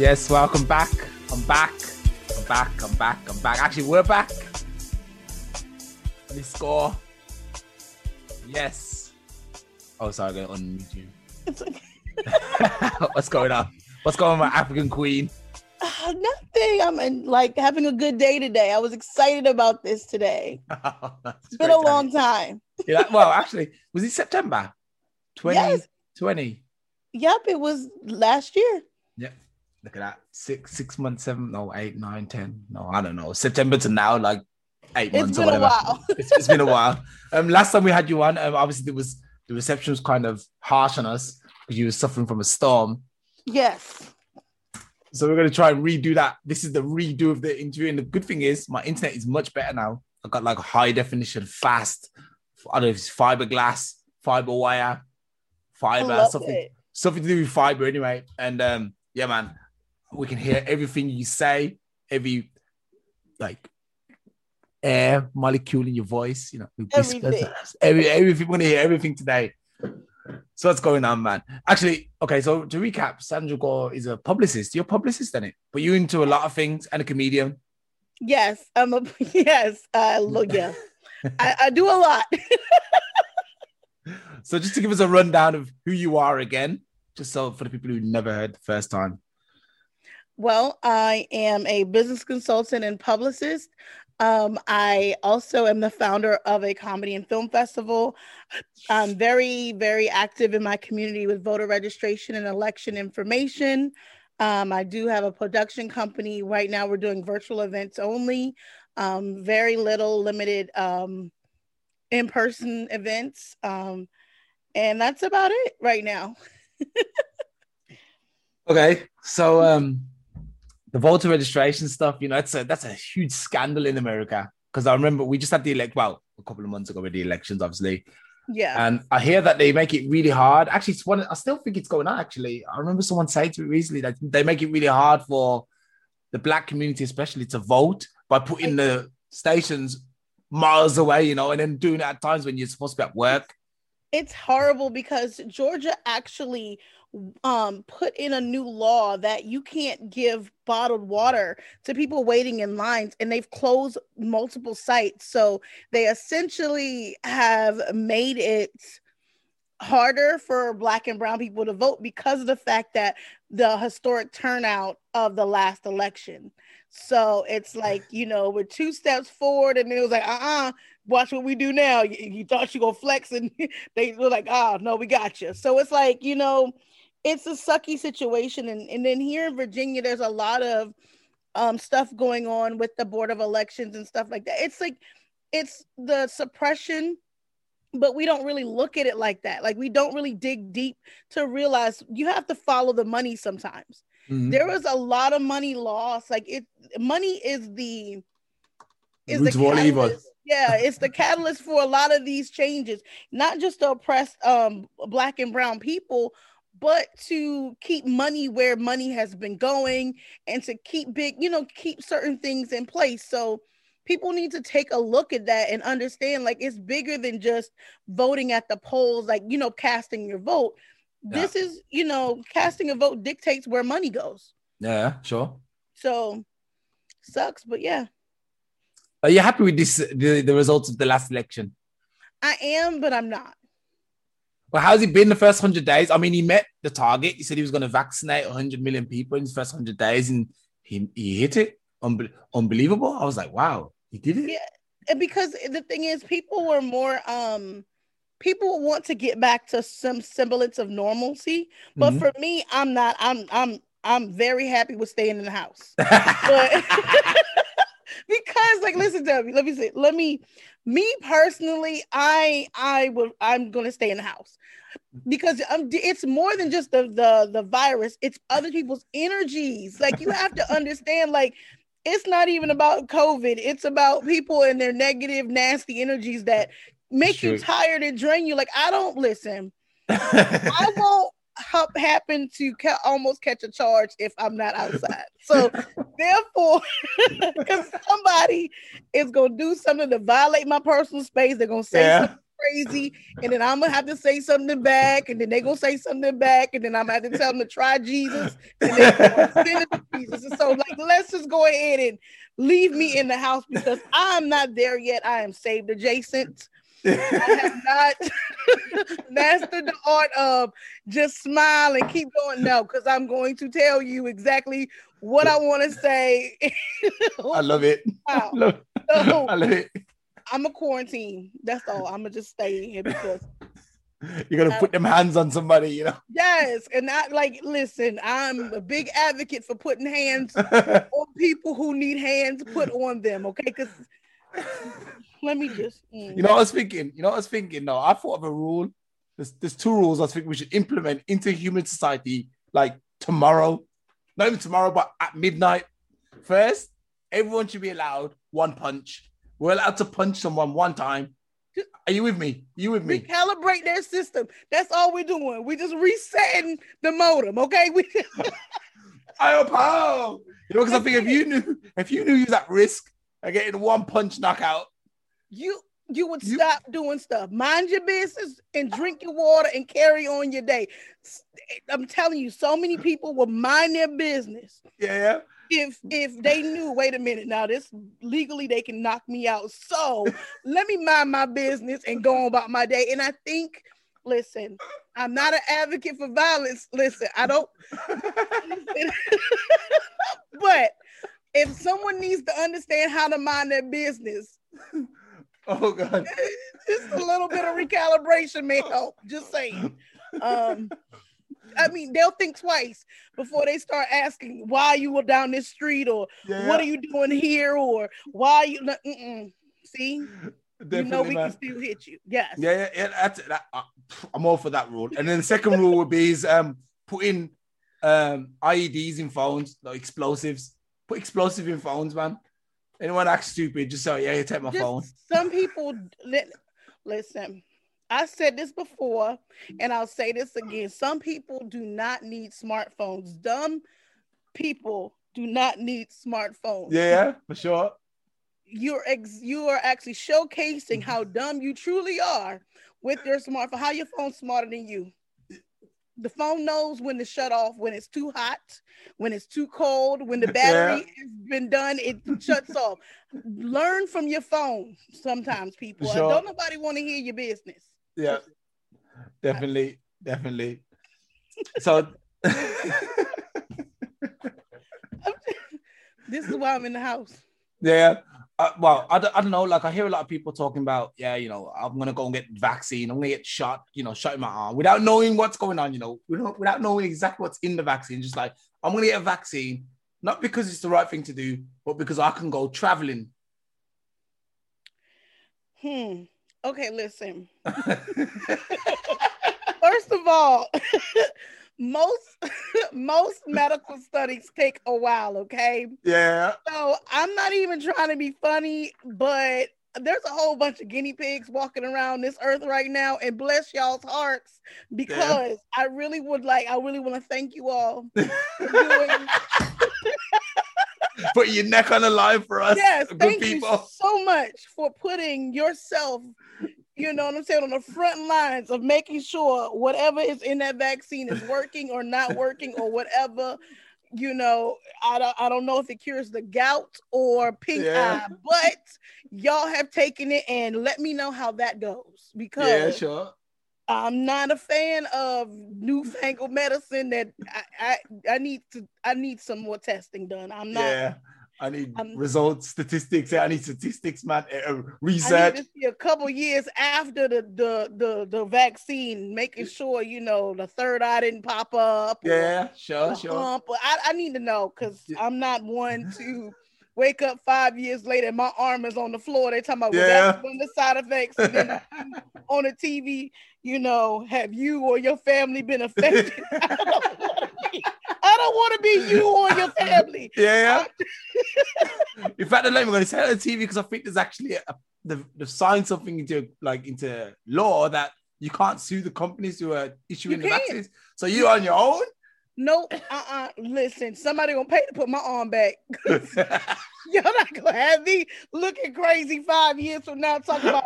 Yes, welcome back. I'm back. I'm back. I'm back. I'm back. Actually, we're back. Let me score. Yes. Oh, sorry, I'm going to unmute you. It's okay. What's going on? What's going on, my African queen? Nothing. I'm like having a good day today. I was excited about this today. It's been a long time. Yeah, well, actually, was it September 2020? Yes. Yep, it was last year. Yep. Look at that. Six, six months, seven, no, eight, nine, ten. No, I don't know. September to now, like eight It's months or been a whatever. while. it's, it's been a while. Um, last time we had you on, um, obviously there was the reception was kind of harsh on us because you were suffering from a storm. Yes. So we're gonna try and redo that. This is the redo of the interview, and the good thing is my internet is much better now. I got like high definition, fast. I don't know if it's fiberglass, fiber wire, fiber, something it. something to do with fiber anyway. And um, yeah, man, we can hear everything you say, every like air molecule in your voice, you know, we whisper to Everything. every everything. We're gonna hear everything today. So what's going on, man? Actually, okay. So to recap, Sandra Gore is a publicist. You're a publicist, is it? But you're into a lot of things and a comedian. Yes. I'm a yes. Uh look, yeah. I, I do a lot. So just to give us a rundown of who you are again, just so for the people who never heard the first time. Well, I am a business consultant and publicist. Um, I also am the founder of a comedy and film festival. I'm very, very active in my community with voter registration and election information. Um, I do have a production company. Right now, we're doing virtual events only, um, very little limited um, in person events. Um, and that's about it right now. Okay, so um, the voter registration stuff, you know, that's a that's a huge scandal in America because I remember we just had the elect well a couple of months ago with the elections, obviously, Yeah. and I hear that they make it really hard. Actually, it's one I still think it's going on. Actually, I remember someone saying to me recently that they make it really hard for the black community, especially, to vote by putting the stations miles away, you know, and then doing it at times when you're supposed to be at work. It's horrible because Georgia actually um put in a new law that you can't give bottled water to people waiting in lines and they've closed multiple sites. So they essentially have made it harder for black and brown people to vote because of the fact that the historic turnout of the last election so it's like you know we're two steps forward and it was like uh-uh watch what we do now you, you thought you gonna flex and they were like, oh no, we got you. So it's like, you know, it's a sucky situation. And, and then here in Virginia, there's a lot of um stuff going on with the board of elections and stuff like that. It's like it's the suppression, but we don't really look at it like that. Like we don't really dig deep to realize you have to follow the money sometimes. Mhm. There was a lot of money lost. Like it money is the is the catalyst. Yeah, it's the catalyst for a lot of these changes, not just to oppress um black and brown people, but to keep money where money has been going and to keep big, you know, keep certain things in place. So people need to take a look at that and understand like it's bigger than just voting at the polls, like you know, casting your vote. This is, you know, casting a vote dictates where money goes. Yeah, sure. So sucks, but yeah, Are you happy with this the, the results of the last election? I am, but I'm not. Well, how's it been the first 100 days? I mean, he met the target. He said he was going to vaccinate 100 million people in his first 100 days, and he, he hit it. Unbe- unbelievable. I was like, wow, he did it. Yeah. And because the thing is, people were more um people want to get back to some semblance of normalcy. But Mhm. for me, I'm not. I'm I'm I'm very happy with staying in the house. But because like listen to me, let me say, let me me personally, I I will I'm gonna stay in the house because um, it's more than just the the the virus, it's other people's energies. Like you have to understand, like it's not even about COVID, it's about people and their negative, nasty energies that make you tired and drain you. Like I don't listen. I won't ha- happen to ca- almost catch a charge if I'm not outside. So therefore, if somebody is gonna do something to violate my personal space, they're gonna say Yeah. something crazy, and then I'm gonna have to say something back, and then they're gonna say something back, and then I'm gonna have to tell them to try Jesus, and then they're gonna send it to Jesus. And so, like, let's just go ahead and leave me in the house because I'm not there yet. I am saved adjacent. I have not mastered the art of just smile and keep going. No, because I'm going to tell you exactly what I want to say. I love it. I Wow. love, So I love it. I'm a quarantine. That's all. I'm gonna just stay in here because You're gonna put them hands on somebody, you know. yes, and I like listen. I'm a big advocate for putting hands on people who need hands put on them. Okay, because let me just. mm. You know, what I was thinking. You know, what I was thinking. No, I thought of a rule. There's, there's two rules I think we should implement into human society, like tomorrow, not even tomorrow, but at midnight. First, everyone should be allowed one punch. We're allowed to punch someone one time. Are you with me? You with me? recalibrate their system. That's all we're doing. We're just resetting the modem. Okay, we. I hope how. You know, because I think if you knew, if you knew you was at risk of getting one punch knockout, you you would You- stop doing stuff. Mind your business and drink your water and carry on your day. I'm telling you, so many people will mind their business yeah, if if they knew. Wait a minute, now this legally they can knock me out. So let me mind my business and go on about my day. And I think, listen, I'm not an advocate for violence. Listen, I don't. but if someone needs to understand how to mind their business, oh god, just a little bit of recalibration may help. Just saying. Um, I mean, they'll think twice before they start asking why you were down this street or yeah, what are you doing here or why you. no, Mm-mm. See, you know we man. can still hit you. Yes. Yeah, yeah, yeah. That's that. uh, I'm all for that rule. And then the second rule would be is um putting um IEDs in phones, like explosives. Put explosive in phones, man. Anyone act stupid, just say, yeah, you take my Just phone. Some people li- listen. I said this before, and I'll say this again. Some people do not need smartphones. Dumb people do not need smartphones. Yeah, yeah, for sure. You're ex- you are actually showcasing how dumb you truly are with your smartphone. How your phone's smarter than you. The phone knows when to shut off when it's too hot, when it's too cold, when the battery has been done, it shuts off. Learn from your phone sometimes, people. Sure. Don't nobody want to hear your business. Yeah, definitely, definitely. So This is why I'm in the house. Yeah. Uh, well, I don't, I don't know. Like, I hear a lot of people talking about, yeah, you know, I'm gonna go and get vaccine. I'm gonna get shot, you know, shot in my arm without knowing what's going on. You know, without, without knowing exactly what's in the vaccine. Just like I'm gonna get a vaccine, not because it's the right thing to do, but because I can go traveling. Hmm. Okay, listen. First of all, most most medical studies take a while, okay? yeah. So I'm not even trying to be funny, but there's a whole bunch of guinea pigs walking around this earth right now, and bless y'all's hearts because I really would like, I really want to thank you all for doing. Put your neck on the line for us, yes, thank people. you so much for putting yourself, you know what I'm saying, on the front lines of making sure whatever is in that vaccine is working or not working or whatever. You know, I don't, I don't know if it cures the gout or pink Yeah. eye, but y'all have taken it and let me know how that goes because Yeah, sure. I'm not a fan of newfangled medicine that I, I, I need to I need some more testing done. I'm not Yeah. I need I'm- results, statistics. I need statistics, man. Uh, I research. need to see a couple years after the the the, the vaccine, making sure you know the third eye didn't pop up. Yeah, sure, sure. hump. But I, I need to know because. I'm not one to wake up five years later and my arm is on the floor. They talking about well, Yeah. that's one of the side effects. And then on the TV, you know, have you or your family been affected? I don't wanna be- I don't want to be you or your family. Yeah, yeah. In fact, I'm not even going to say it on TV because I think there's actually a, the the signed something into like into law that you can't sue the companies who are issuing the vaccines. So you're on your own. Nope. Uh-uh. Listen, somebody gonna pay to put my arm back. You're not gonna have me looking crazy five years from now talking about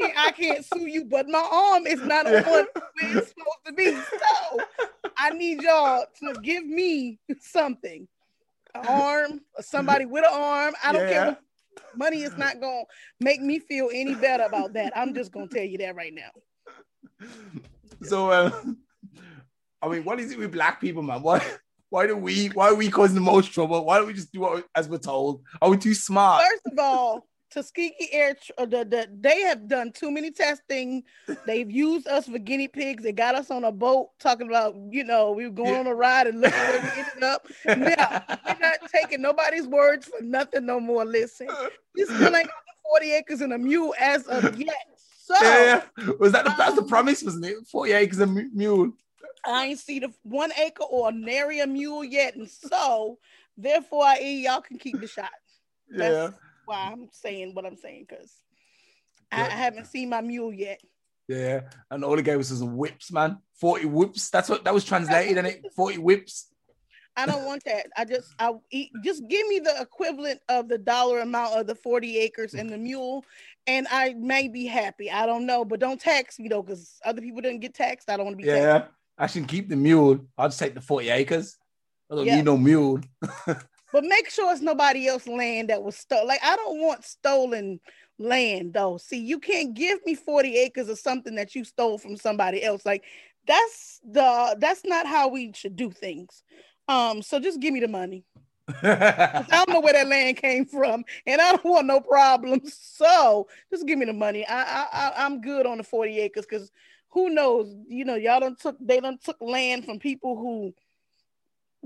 can't, I can't sue you, but my arm is not on where it's supposed to be. So I need y'all to give me something. An arm, somebody with an arm. I don't care Yeah. what money is not gonna make me feel any better about that. I'm just gonna tell you that right now. so, uh, I mean, what is it with black people, man? Why, why do we, why are we causing the most trouble? Why don't we just do what, as we're told? Are we too smart? First of all, Tuskegee Air, uh, the, the, they have done too many testing. They've used us for guinea pigs. They got us on a boat talking about, you know, we were going Yeah. on a ride and look where we ended up. Now, we're not taking nobody's words for nothing no more. Listen, this still ain't 40 acres and a mule as of yet. So Yeah, yeah. Was that the, that's the Um, promise, wasn't it? 40 acres and a mule. I ain't see the one acre or nary a mule yet. And so therefore, I eat, y'all can keep the shot. Yeah. That's why I'm saying what I'm saying, because I, I haven't seen my mule yet. Yeah. And all he gave us was whips, man. 40 whips. That's what that was translated, and it 40 whips. I don't want that. I just I eat just give me the equivalent of the dollar amount of the 40 acres and the mule, and I may be happy. I don't know, but don't tax me though, because other people didn't get taxed. I don't want to be taxed. I shouldn't keep the mule. I'll just take the 40 acres. I don't Yeah. need no mule. But make sure it's nobody else land that was stolen. Like I don't want stolen land though. See, you can't give me 40 acres of something that you stole from somebody else. Like that's the that's not how we should do things. Um, so just give me the money. I don't know where that land came from, and I don't want no problems. So just give me the money. I I, I I'm good on the 40 acres because who knows? You know, y'all don't took they done took land from people who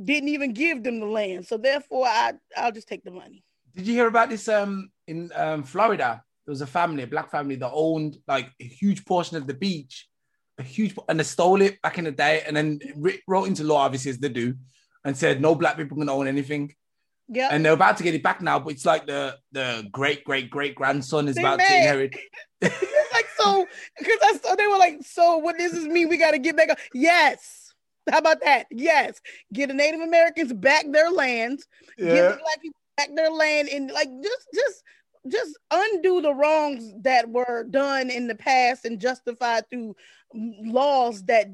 didn't even give them the land. So therefore, I I'll just take the money. Did you hear about this? Um, in um, Florida, there was a family, a black family, that owned like a huge portion of the beach, a huge, and they stole it back in the day, and then wrote into law, obviously as they do, and said no black people can own anything. Yeah. And they're about to get it back now, but it's like the the great great great grandson is They about to inherit. So because I saw they were like, so what does this mean? We got to get back. up. Yes. How about that? Yes. Get the Native Americans back their lands. Give Yeah, the black people back their land and like just just just undo the wrongs that were done in the past and justified through laws that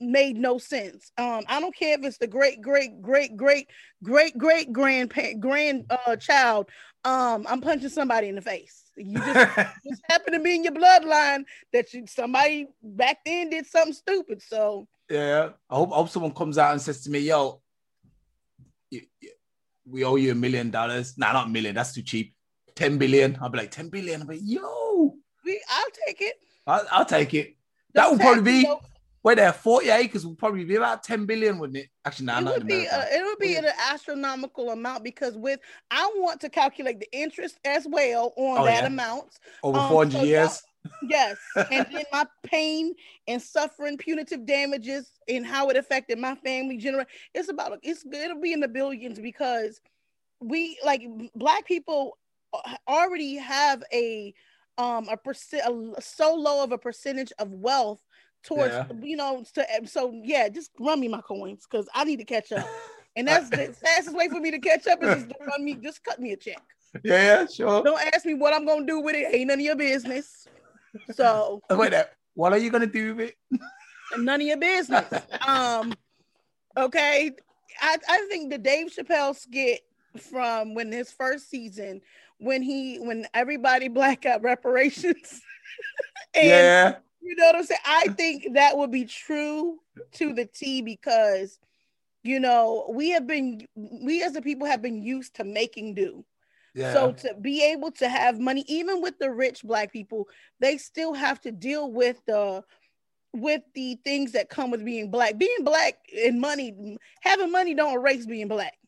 made no sense. Um, I don't care if it's the great, great, great, great, great, great grandpa grand uh child. Um, I'm punching somebody in the face. You just just happen to be in your bloodline that you somebody back then did something stupid. So yeah. I hope, I hope someone comes out and says to me, "Yo, you- you- we owe you a million dollars." Nah, not a million. That's too cheap. Ten billion. I'll be like ten billion. I'll be, yo, we I'll take it. I'll, I'll take it. That would probably be. Where there 40 acres would probably be about 10 billion, wouldn't it? Actually, no, it not would be uh, it would be an astronomical amount because with I want to calculate the interest as well on Oh, that yeah. amount. Over um, 400 so years. Yes, and then my pain and suffering, punitive damages, and how it affected my family. General, it's about it's it'll be in the billions because we like black people already have a um a percent a, so low of a percentage of wealth towards Yeah. you know to, so yeah just run me my coins because i need to catch up and that's the fastest way for me to catch up is just to run me just cut me a check Yeah, sure. don't ask me what i'm gonna do with it ain't none of your business so Wait there. What are you to do with it? none of your business um okay i i think the dave chappelle skit from when his first season when he when everybody black got reparations and yeah. You know what I'm saying? I think that would be true to the T because, you know, we have been, we as a people have been used to making do. Yeah. So to be able to have money, even with the rich black people, they still have to deal with the, with the things that come with being black. Being black and money, having money don't erase being black.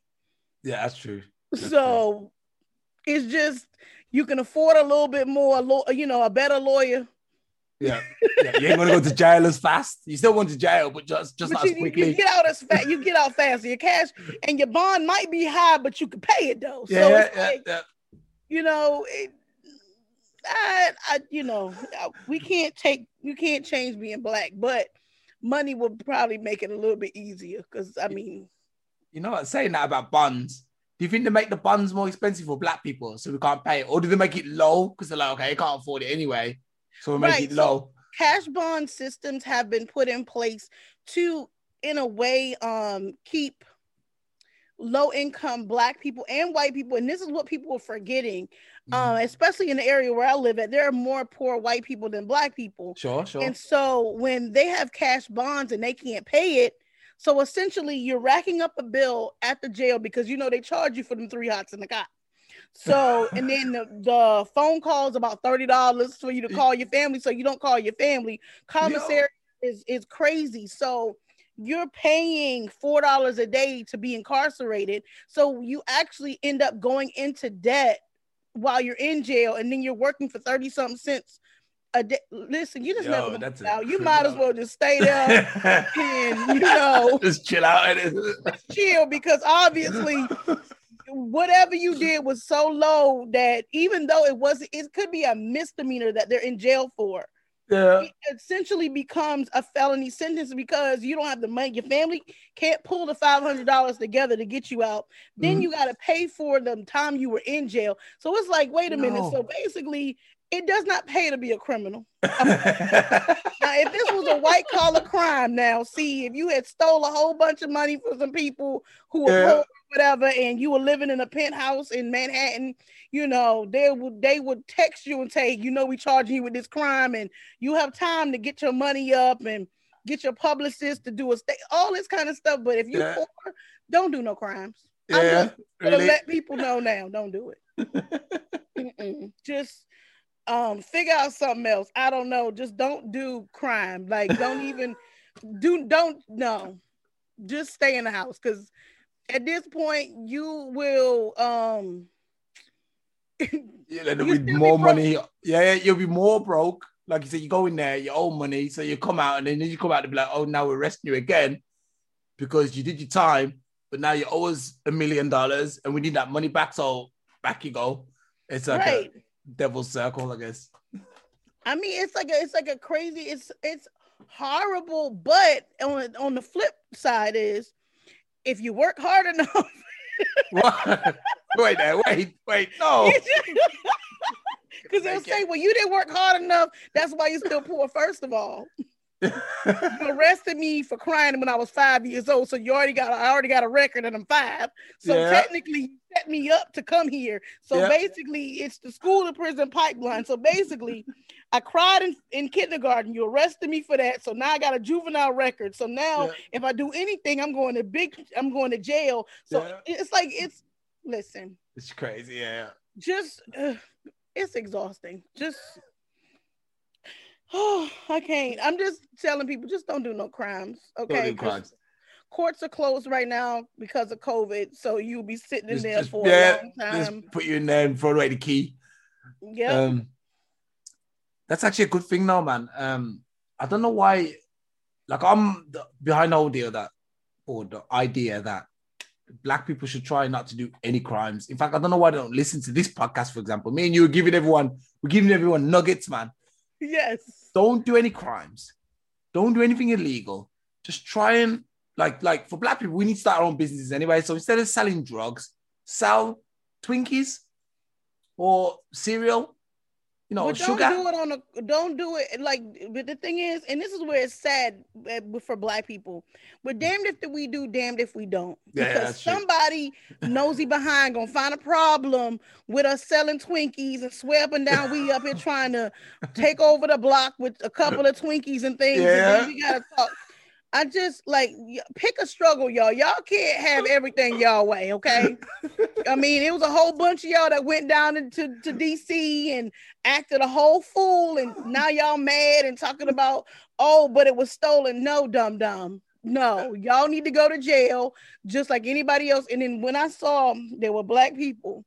yeah, that's true. That's So it's just you can afford a little bit more, you know, a better lawyer. Yeah. yeah. You ain't going to go to jail as fast. You still went to jail, but just, just But as you- quickly. you get out as fast. You get out faster. Your cash and your bond might be high, but you can pay it though. So yeah, it's yeah, like, yeah. you know, it, I, I, you know, we can't take, you can't change being black, but money will probably make it a little bit easier. Because I mean, you know what? Saying that about bonds, do you think they make the bonds more expensive for black people so we can't pay it, or do they make it low because they're like, okay, you can't afford it anyway, so make right, it low? So cash bond systems have been put in place to, in a way, um, keep low income black people and white people and this is what people are forgetting mm-hmm. um, especially in the area where i live at there are more poor white people than black people sure sure and so when they have cash bonds and they can't pay it so essentially you're racking up a bill at the jail because you know they charge you for them three hots in the cot so and then the, the phone calls about $30 for you to call your family so you don't call your family. Commissary Yo. is is crazy. So you're paying four dollars a day to be incarcerated. So you actually end up going into debt while you're in jail and then you're working for 30 something cents a day. Listen you just Yo, never that's out. you might as well just stay there and you know just chill out. and chill because obviously whatever you did was so low that even though it was it could be a misdemeanor that they're in jail for yeah. it essentially becomes a felony sentence because you don't have the money. Your family can't pull the five hundred dollars together to get you out. Then mm-hmm. you got to pay for the time you were in jail. So it's like, wait a no. minute. So basically, it does not pay to be a criminal. now, if this was a white collar crime, now see if you had stole a whole bunch of money from some people who were yeah. Whatever, and you were living in a penthouse in Manhattan, you know, they would they would text you and say, you know, we charging you with this crime, and you have time to get your money up and get your publicist to do a state, all this kind of stuff. But if you're yeah. poor, don't do no crimes. Yeah, really? let people know now. Don't do it. just um figure out something else i don't know just don't do crime like don't even do don't no just stay in the house because at this point you will um yeah there'll be more be money yeah you'll be more broke like you said you go in there you owe money so you come out and then you come out to be like oh now we're arresting you again because you did your time but now you owe us a million dollars and we need that money back so back you go it's like right. a, devil's circle, I guess. I mean, it's like a, it's like a crazy. It's it's horrible, but on on the flip side is, if you work hard enough. wait, wait, wait, no. Because they'll say, "Well, you didn't work hard enough. That's why you're still poor." First of all, you arrested me for crying when I was five years old. So you already got I already got a record and I'm five. So yeah. technically you set me up to come here. So yeah. basically it's the school to prison pipeline. So basically I cried in, in kindergarten. You arrested me for that. So now I got a juvenile record. So now yeah. if I do anything, I'm going to big I'm going to jail. So it's like it's listen. It's crazy, yeah. Just uh, it's exhausting. Just Oh, I can't. I'm just telling people just don't do no crimes. Okay. Do crimes. Courts are closed right now because of COVID. So you'll be sitting in just, there just, for yeah, a long time. Just put you in there and throw away the key. Yeah. Um, that's actually a good thing now, man. Um, I don't know why, like I'm behind the idea that, or the idea that black people should try not to do any crimes. In fact, I don't know why they don't listen to this podcast, for example. Me and you are giving everyone, we're giving everyone nuggets, man. Yes. Don't do any crimes. Don't do anything illegal. Just try and like like for black people, we need to start our own businesses anyway. So instead of selling drugs, sell Twinkies or cereal you know, but don't sugar. do it on a don't do it like but the thing is and this is where it's sad eh, for black people we're damned if we do damned if we don't because yeah, somebody nosy behind gonna find a problem with us selling twinkies and swear up and down we up here trying to take over the block with a couple of twinkies and things yeah. and we gotta talk I just like pick a struggle, y'all. Y'all can't have everything y'all way, okay? I mean, it was a whole bunch of y'all that went down into to DC and acted a whole fool, and now y'all mad and talking about, oh, but it was stolen. No, dumb dumb. No, y'all need to go to jail just like anybody else. And then when I saw there were black people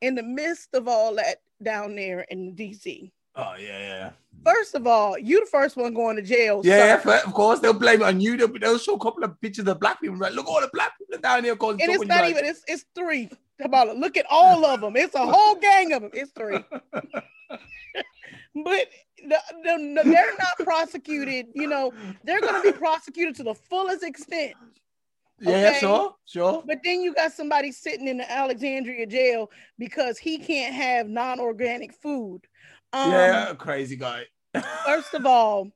in the midst of all that down there in DC, Oh yeah, yeah. First of all, you the first one going to jail. Yeah, of course they'll blame it on you. They'll, they'll show a couple of pictures of black people. Like, look all the black people down here. And it's not even. It's it's three. About it. Look at all of them. It's a whole gang of them. It's three. But they're not prosecuted. You know, they're going to be prosecuted to the fullest extent. Yeah, okay? sure, sure. But then you got somebody sitting in the Alexandria jail because he can't have non-organic food. Um, yeah, crazy guy. first of all,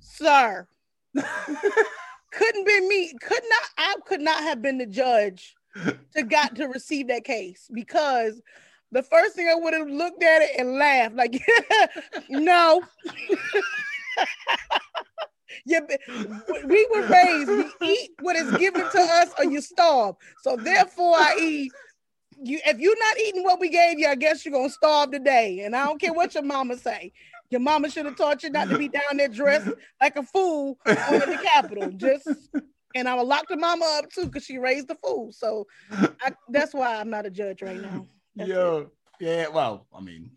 sir, couldn't be me. Could not. I could not have been the judge to got to receive that case because the first thing I would have looked at it and laughed like, no. yeah, we were raised. We eat what is given to us, or you starve. So therefore, I eat. You, if you're not eating what we gave you, I guess you're gonna starve today. And I don't care what your mama say. Your mama should have taught you not to be down there dressed like a fool on the Capitol. Just and I would lock the mama up too because she raised the fool. So I, that's why I'm not a judge right now. That's Yo, it. yeah. Well, I mean,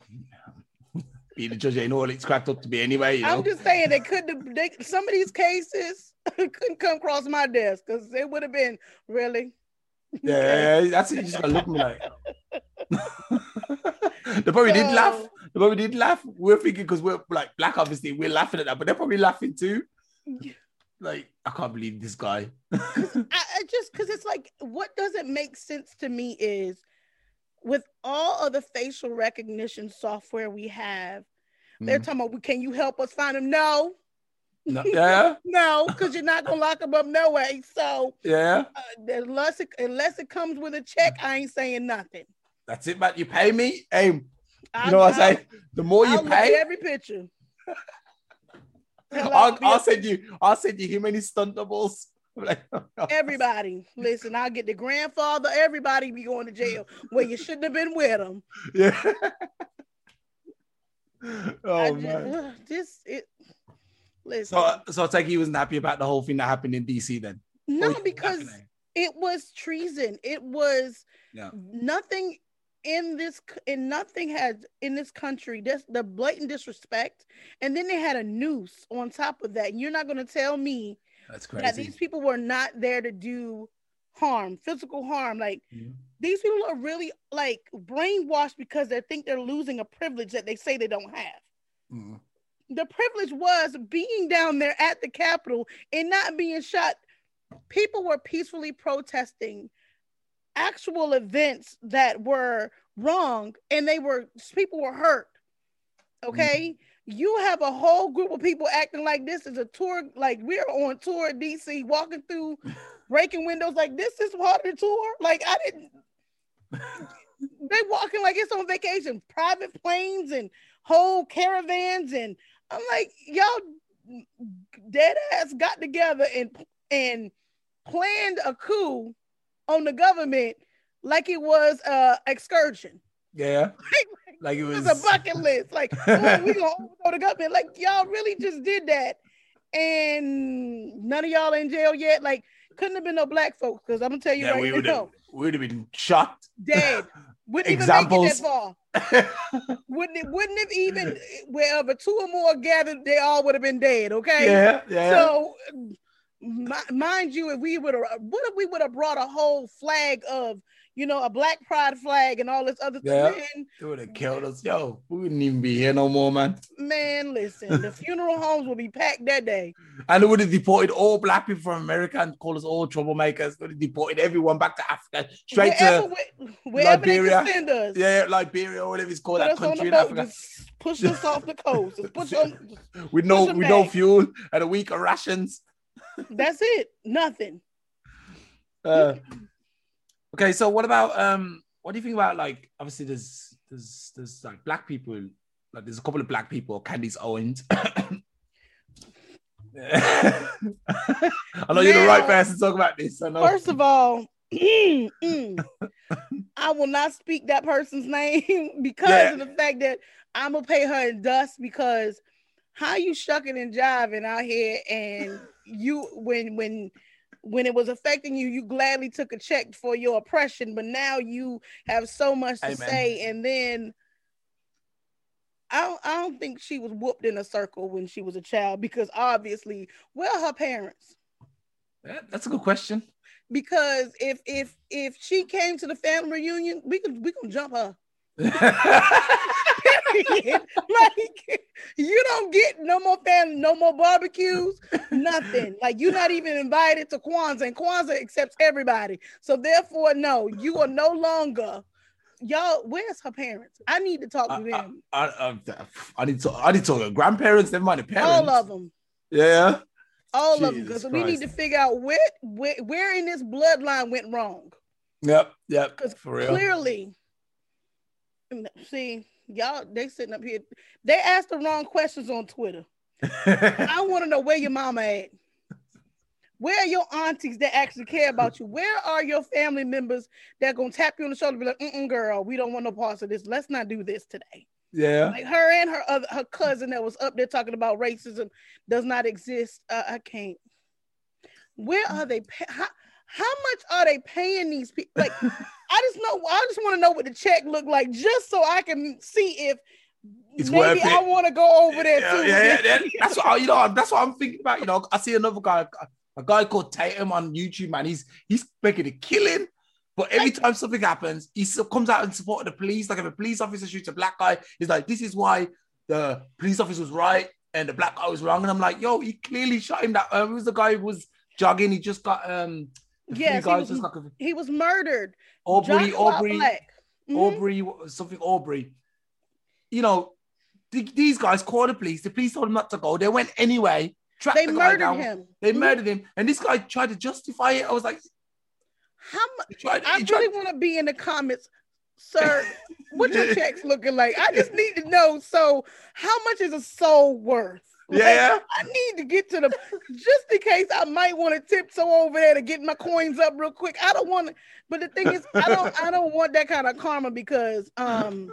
being a judge ain't all it's cracked up to be anyway. You know? I'm just saying they couldn't. They, some of these cases couldn't come across my desk because it would have been really. Yeah, that's it. You just gotta look me like. they probably did laugh. They probably did laugh. We're thinking because we're like black, obviously, we're laughing at that, but they're probably laughing too. Like, I can't believe this guy. I, I just because it's like, what doesn't make sense to me is with all of the facial recognition software we have, mm. they're talking about, can you help us find him? No. No, yeah. no, because you're not gonna lock him up no way. So yeah, uh, unless it unless it comes with a check, I ain't saying nothing. That's it, but you pay me. Hey, you I'll, know what I say? The more you I'll pay, every picture. I'll, I'll send you. I'll send you how many stunt doubles. everybody, listen. I'll get the grandfather. Everybody be going to jail where you shouldn't have been with them. Yeah. oh just, man. Just it. Listen. So, so I take he wasn't happy about the whole thing that happened in DC then. No, because it was treason. It was yeah. nothing in this and nothing has in this country this the blatant disrespect and then they had a noose on top of that and you're not going to tell me that's crazy that these people were not there to do harm physical harm like mm-hmm. these people are really like brainwashed because they think they're losing a privilege that they say they don't have mm-hmm. The privilege was being down there at the capitol and not being shot people were peacefully protesting actual events that were wrong and they were people were hurt. Okay. Mm-hmm. You have a whole group of people acting like this is a tour, like we're on tour DC, walking through, breaking windows. Like this is part of the tour. Like I didn't. they walking like it's on vacation, private planes and whole caravans, and I'm like, y'all dead ass got together and and planned a coup on the government like it was a excursion. Yeah. like, it was... was a bucket list. Like, oh, we gonna overthrow the government. Like, y'all really just did that. And none of y'all in jail yet. Like, couldn't have been no black folks because I'm gonna tell you yeah, right we now. We'd have been shot. Dead. Wouldn't Examples. even make it that far. wouldn't it wouldn't have even wherever two or more gathered, they all would have been dead. Okay. Yeah. Yeah. So mind you, if we would have, what if we would have brought a whole flag of, you know, a black pride flag and all this other yeah, stuff? it would have killed us. Yo, we wouldn't even be here no more, man. Man, listen, the funeral homes will be packed that day. And it would have deported all black people from America and called us all troublemakers. Would have deported everyone back to Africa, straight wherever, to wherever Liberia. send us. Yeah, Liberia, or whatever it's called, Put that country in Africa. Just push us off the coast. Just push them, with no, with back. no fuel and a week of rations. That's it. Nothing. Uh, okay, so what about um? What do you think about like? Obviously, there's there's there's like black people. Like there's a couple of black people. Candace Owens. I know you're the right person to talk about this. I know. First of all, I will not speak that person's name because yeah. of the fact that I'm gonna pay her in dust because how you shucking and jiving out here and you when when when it was affecting you, you gladly took a check for your oppression, but now you have so much to Amen. say, and then I don't, I don't think she was whooped in a circle when she was a child because obviously, well, her parents. that's a good question. Because if if if she came to the family reunion, we could we can jump her. like you don't get no more family, no more barbecues, nothing. Like you're not even invited to Kwanzaa, and Kwanzaa accepts everybody. So therefore, no, you are no longer. Y'all, where's her parents? I need to talk to them. I, I, I, need to. I need to talk to grandparents. Never mind the parents. All of them. Yeah. All of them, because we need to figure out where, where where in this bloodline went wrong. Yep. Yep. Because clearly, see, y'all they sitting up here. They asked the wrong questions on Twitter. I want to know where your mama at. Where are your aunties that actually care about you? Where are your family members that gonna tap you on the shoulder and be like, Mm-mm, girl, we don't want no parts of this. Let's not do this today. Yeah. Like her and her other her cousin that was up there talking about racism does not exist. Uh, I can't. Where are they? Pay- how, how much are they paying these people? Like, I just know. I just want to know what the check looked like, just so I can see if it's maybe I want to go over there yeah, too. Yeah, yeah, that's what you know. That's what I'm thinking about. You know, I see another guy, a guy called Tatum on YouTube, man. He's he's making a killing. But every time something happens, he comes out and support the police. Like if a police officer shoots a black guy, he's like, "This is why the police officer was right and the black guy was wrong." And I'm like, "Yo, he clearly shot him. That who was the guy who was jogging? He just got um Yes, he was, like a, he was murdered. Aubrey, Aubrey, mm-hmm. Aubrey, something Aubrey. You know, th- these guys called the police. The police told them not to go. They went anyway. They the murdered him. They mm-hmm. murdered him, and this guy tried to justify it. I was like, "How much?" I really want to be in the comments, sir. what your checks looking like? I just need to know. So, how much is a soul worth? Yeah. Like, I need to get to the just in case I might want to tiptoe over there to get my coins up real quick. I don't want to, but the thing is, I don't I don't want that kind of karma because um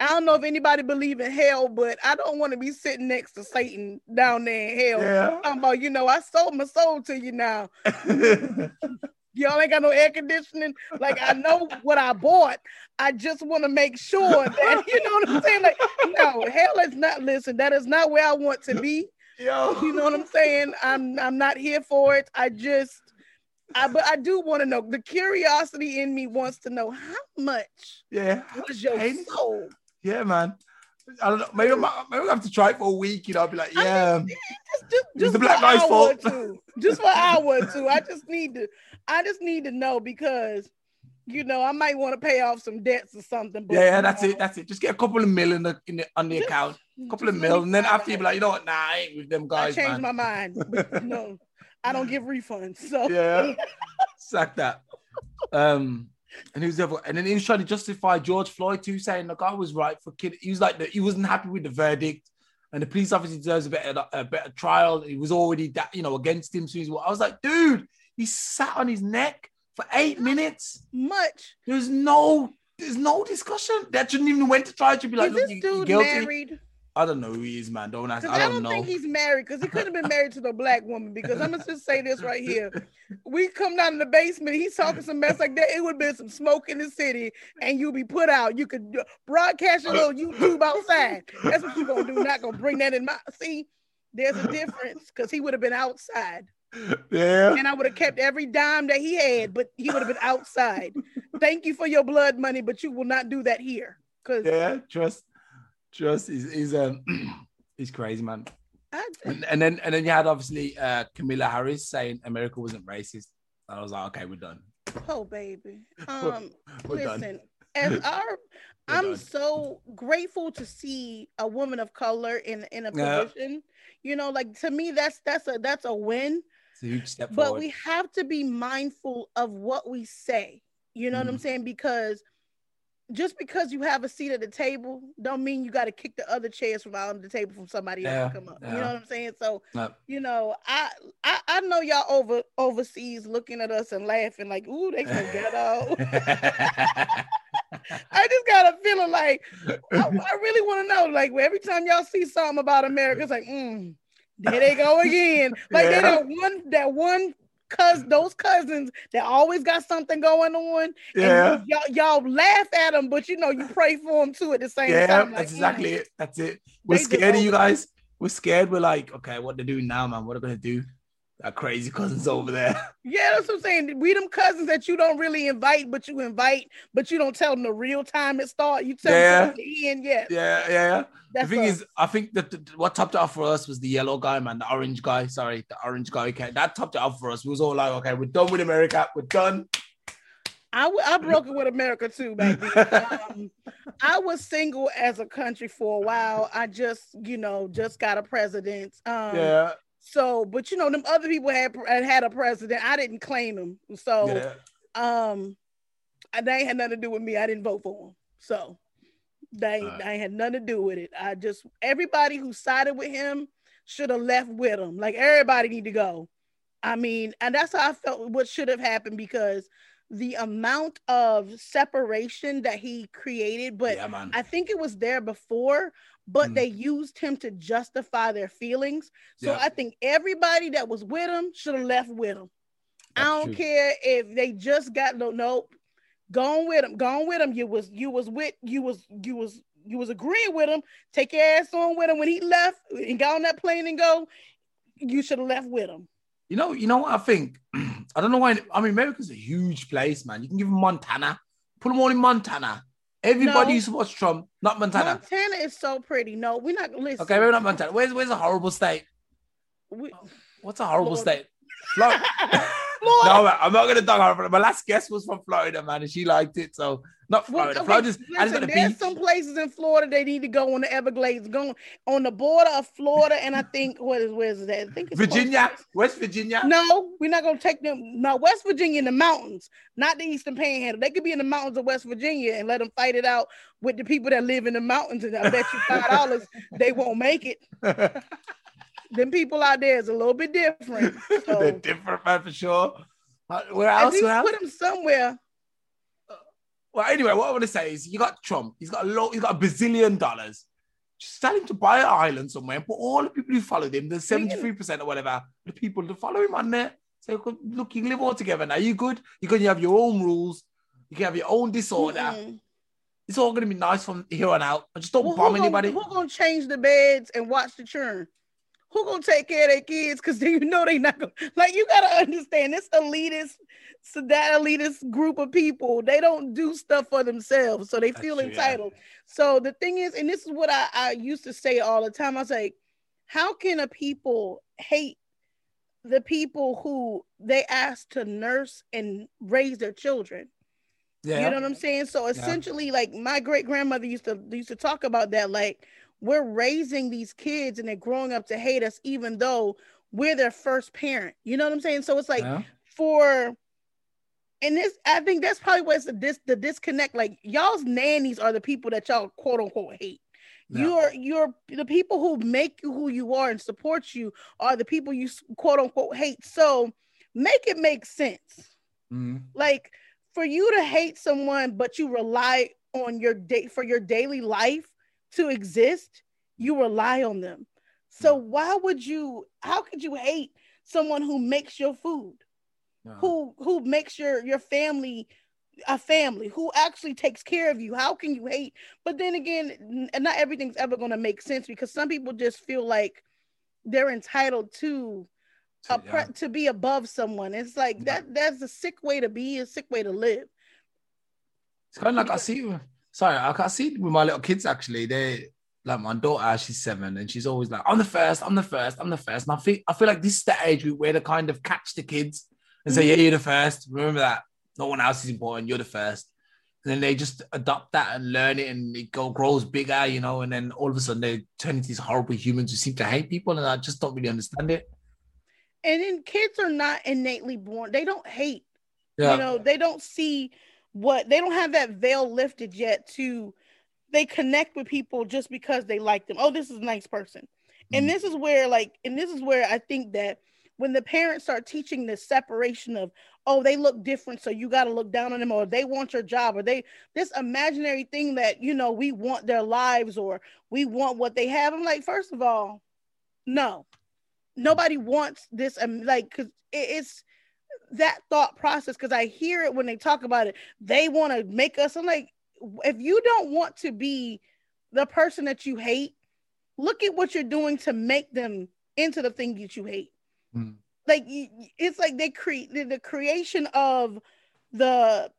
I don't know if anybody believe in hell, but I don't want to be sitting next to Satan down there in hell. Yeah. I'm about, you know, I sold my soul to you now. Y'all ain't got no air conditioning. Like I know what I bought. I just want to make sure that you know what I'm saying. Like no, hell is not. Listen, that is not where I want to be. Yo. You know what I'm saying? I'm I'm not here for it. I just, I but I do want to know. The curiosity in me wants to know how much. Yeah. Was your soul? Yeah, man. I don't know. Maybe, I maybe I have to try it for a week. You know, I'll be like, yeah. I mean, just, just, just the black guy's fault. Just for hour or two. I just need to. I just need to know because you know, I might want to pay off some debts or something. But, yeah, that's know. it. That's it. Just get a couple of mil in the, in the on the just, account, a couple of mil, and then after you be like, you know what, nah, I ain't with them guys. I changed man. my mind. But, no, I don't give refunds. So yeah, sack that. Um, and he was ever, and then he was trying to justify George Floyd too, saying the guy was right for kid. He was like, the, he wasn't happy with the verdict, and the police officer deserves a better, a better trial. He was already that, you know, against him. So he's, I was like, dude, he sat on his neck for eight minutes. Much. There's no, there's no discussion. That shouldn't even went to trial. Should be like, is this dude married? I don't know who he is, man. Don't ask. I don't, I don't know. think he's married because he could have been married to the black woman. Because I'm gonna just say this right here: we come down in the basement, he's talking some mess like that. It would have been some smoke in the city, and you'll be put out. You could uh, broadcast your little YouTube outside. That's what you're gonna do. Not gonna bring that in my see. There's a difference because he would have been outside. Yeah. And I would have kept every dime that he had, but he would have been outside. Thank you for your blood money, but you will not do that here. Cause yeah, trust, trust is is um he's crazy, man. And, and, then and then you had obviously uh Kamala Harris saying America wasn't racist. I was like, okay, we're done. Oh baby. Um we're, we're listen, done. as our I'm done. so grateful to see a woman of color in in a position. Yeah. You know, like to me, that's that's a that's a win a huge step but forward. we have to be mindful of what we say. You know mm. what I'm mm. saying? Because just because you have a seat at the table don't mean you got to kick the other chairs from out on the table from somebody else yeah, to come up. Yeah. You know what I'm saying? So, you know, I, I I know y'all over overseas looking at us and laughing like, "Ooh, they so ghetto." I just got a feeling like I, I really want to know. Like every time y'all see something about America, it's like, mm, there they go again. Like yeah. they got one that one cuz those cousins that always got something going on. Yeah. y'all, y'all laugh at them, but you know you pray for them too at the same yeah, time. Like, that's exactly mm. it. That's it. We're they scared of you guys. We're scared. We're like, okay, what they're doing now, man? What are they gonna do? That crazy cousins over there. Yeah, that's what I'm saying. We them cousins that you don't really invite, but you invite, but you don't tell them the real time it start. You tell Yeah. them the end. Yeah, Yeah, yeah, yeah. the thing us. is, I think that the, what topped it off for us was the yellow guy, man, the orange guy. Sorry, the orange guy. Okay, that topped it off for us. We was all like, okay, we're done with America. We're done. I, w- I broke it with America too then. Um, I was single as a country for a while. I just, you know, just got a president. Um, yeah, So, but you know, them other people had had a president. I didn't claim him. So, yeah. um, they had nothing to do with me. I didn't vote for him. So, they Alright. they had nothing to do with it. I just everybody who sided with him should have left with him. Like everybody need to go. I mean, and that's how I felt. What should have happened because the amount of separation that he created, but yeah. I think it was there before, but Mm. they used him to justify their feelings. So Yeah. I think everybody that was with him should have left with him. I don't true. care if they just got no nope. Gone with him, gone with him. You was you was with you was you was you was agreeing with him. Take your ass on with him when he left and got on that plane and go. You should have left with him. You know, you know what I think? I don't know why. I mean, America's a huge place, man. You can give him Montana, put them all in Montana. Everybody No. used to watch Trump, not Montana. Montana is so pretty. No, we're not listen. Okay, maybe not Montana. Where's where's a horrible state? We- What's a horrible Florida. state? Florida. Florida. no, I'm not gonna talk about it. My last guest was from Florida, man, and she liked it. So not Well, Florida. okay, Florida's listen, there's beach. some places in Florida they need to go on the Everglades, going on the border of Florida, and I think what is where is that? I think it's Virginia, West Virginia. No, we're not gonna take them. No, West Virginia in the mountains, not the Eastern Panhandle. They could be in the mountains of West Virginia and let them fight it out with the people that live in the mountains. And I bet you five dollars they won't make it. Them people out there is a little bit different. They're different, man, for sure. Uh, Where at else? least Where put them somewhere. Well, anyway, what I want to say is you got Trump. He's got a lot. He's got a bazillion dollars. Just tell him to buy an island somewhere and put all the people who followed him, the seventy-three percent or whatever, the people to follow him on there. Say, look, you can live all together now. You good? You can have your own rules. You can have your own disorder. Mm-mm. It's all gonna be nice from here on out. But just don't Well, bomb who, gonna, anybody. who gonna change the beds and watch the churn? Who gonna take care of their kids? Because you know they not gonna like you gotta understand this elitist, so that elitist group of people, they don't do stuff for themselves, so they That's feel true, yeah. entitled. So the thing is, and this is what I, I used to say all the time. I was like, how can a people hate the people who they ask to nurse and raise their children? Yeah. You know what I'm saying? So essentially, like my great grandmother used to used to talk about that. Like we're raising these kids and they're growing up to hate us, even though we're their first parent. You know what I'm saying? So it's like Yeah. for and this I think that's probably what's the dis the disconnect. Like y'all's nannies are the people that y'all quote unquote hate. Yeah. You're you're the people who make you who you are and support you are the people you quote unquote hate. So make it make sense Mhm. like for you to hate someone but you rely on your day for your daily life to exist you rely on them so mm. why would you how could you hate someone who makes your food who who makes your your family a family who actually takes care of you how can you hate but then again not everything's ever going to make sense because some people just feel like they're entitled to a pre- Yeah. to be above someone. It's like Yeah. that. That's a sick way to be. A sick way to live. It's kind of like I see. Sorry, I can see it with my little kids actually. They like my daughter, she's seven, and she's always like, "I'm the first, I'm the first, I'm the first. And I feel, I feel like this is the age where they kind of catch the kids and say, Mhm. "Yeah, you're the first. Remember that. No one else is important. You're the first. And then they just adopt that and learn it, and it go grows bigger, you know. And then all of a sudden they turn into these horrible humans who seem to hate people, and I just don't really understand it. And then kids are not innately born. They don't hate. Yeah, You know, they don't see what they don't have that veil lifted yet. To they connect with people just because they like them. Oh, this is a nice person. And Mhm. this is where, like, and this is where I think that when the parents start teaching the separation of, oh, they look different, so you got to look down on them, or they want your job, or they this imaginary thing that you know we want their lives or we want what they have. I'm like, first of all, no, nobody wants this. Um, like, cause it, it's that thought process. Cause I hear it when they talk about it. They want to make us. I'm like, if you don't want to be the person that you hate, look at what you're doing to make them into the thing that you hate. Mm. like it's like they create the creation of the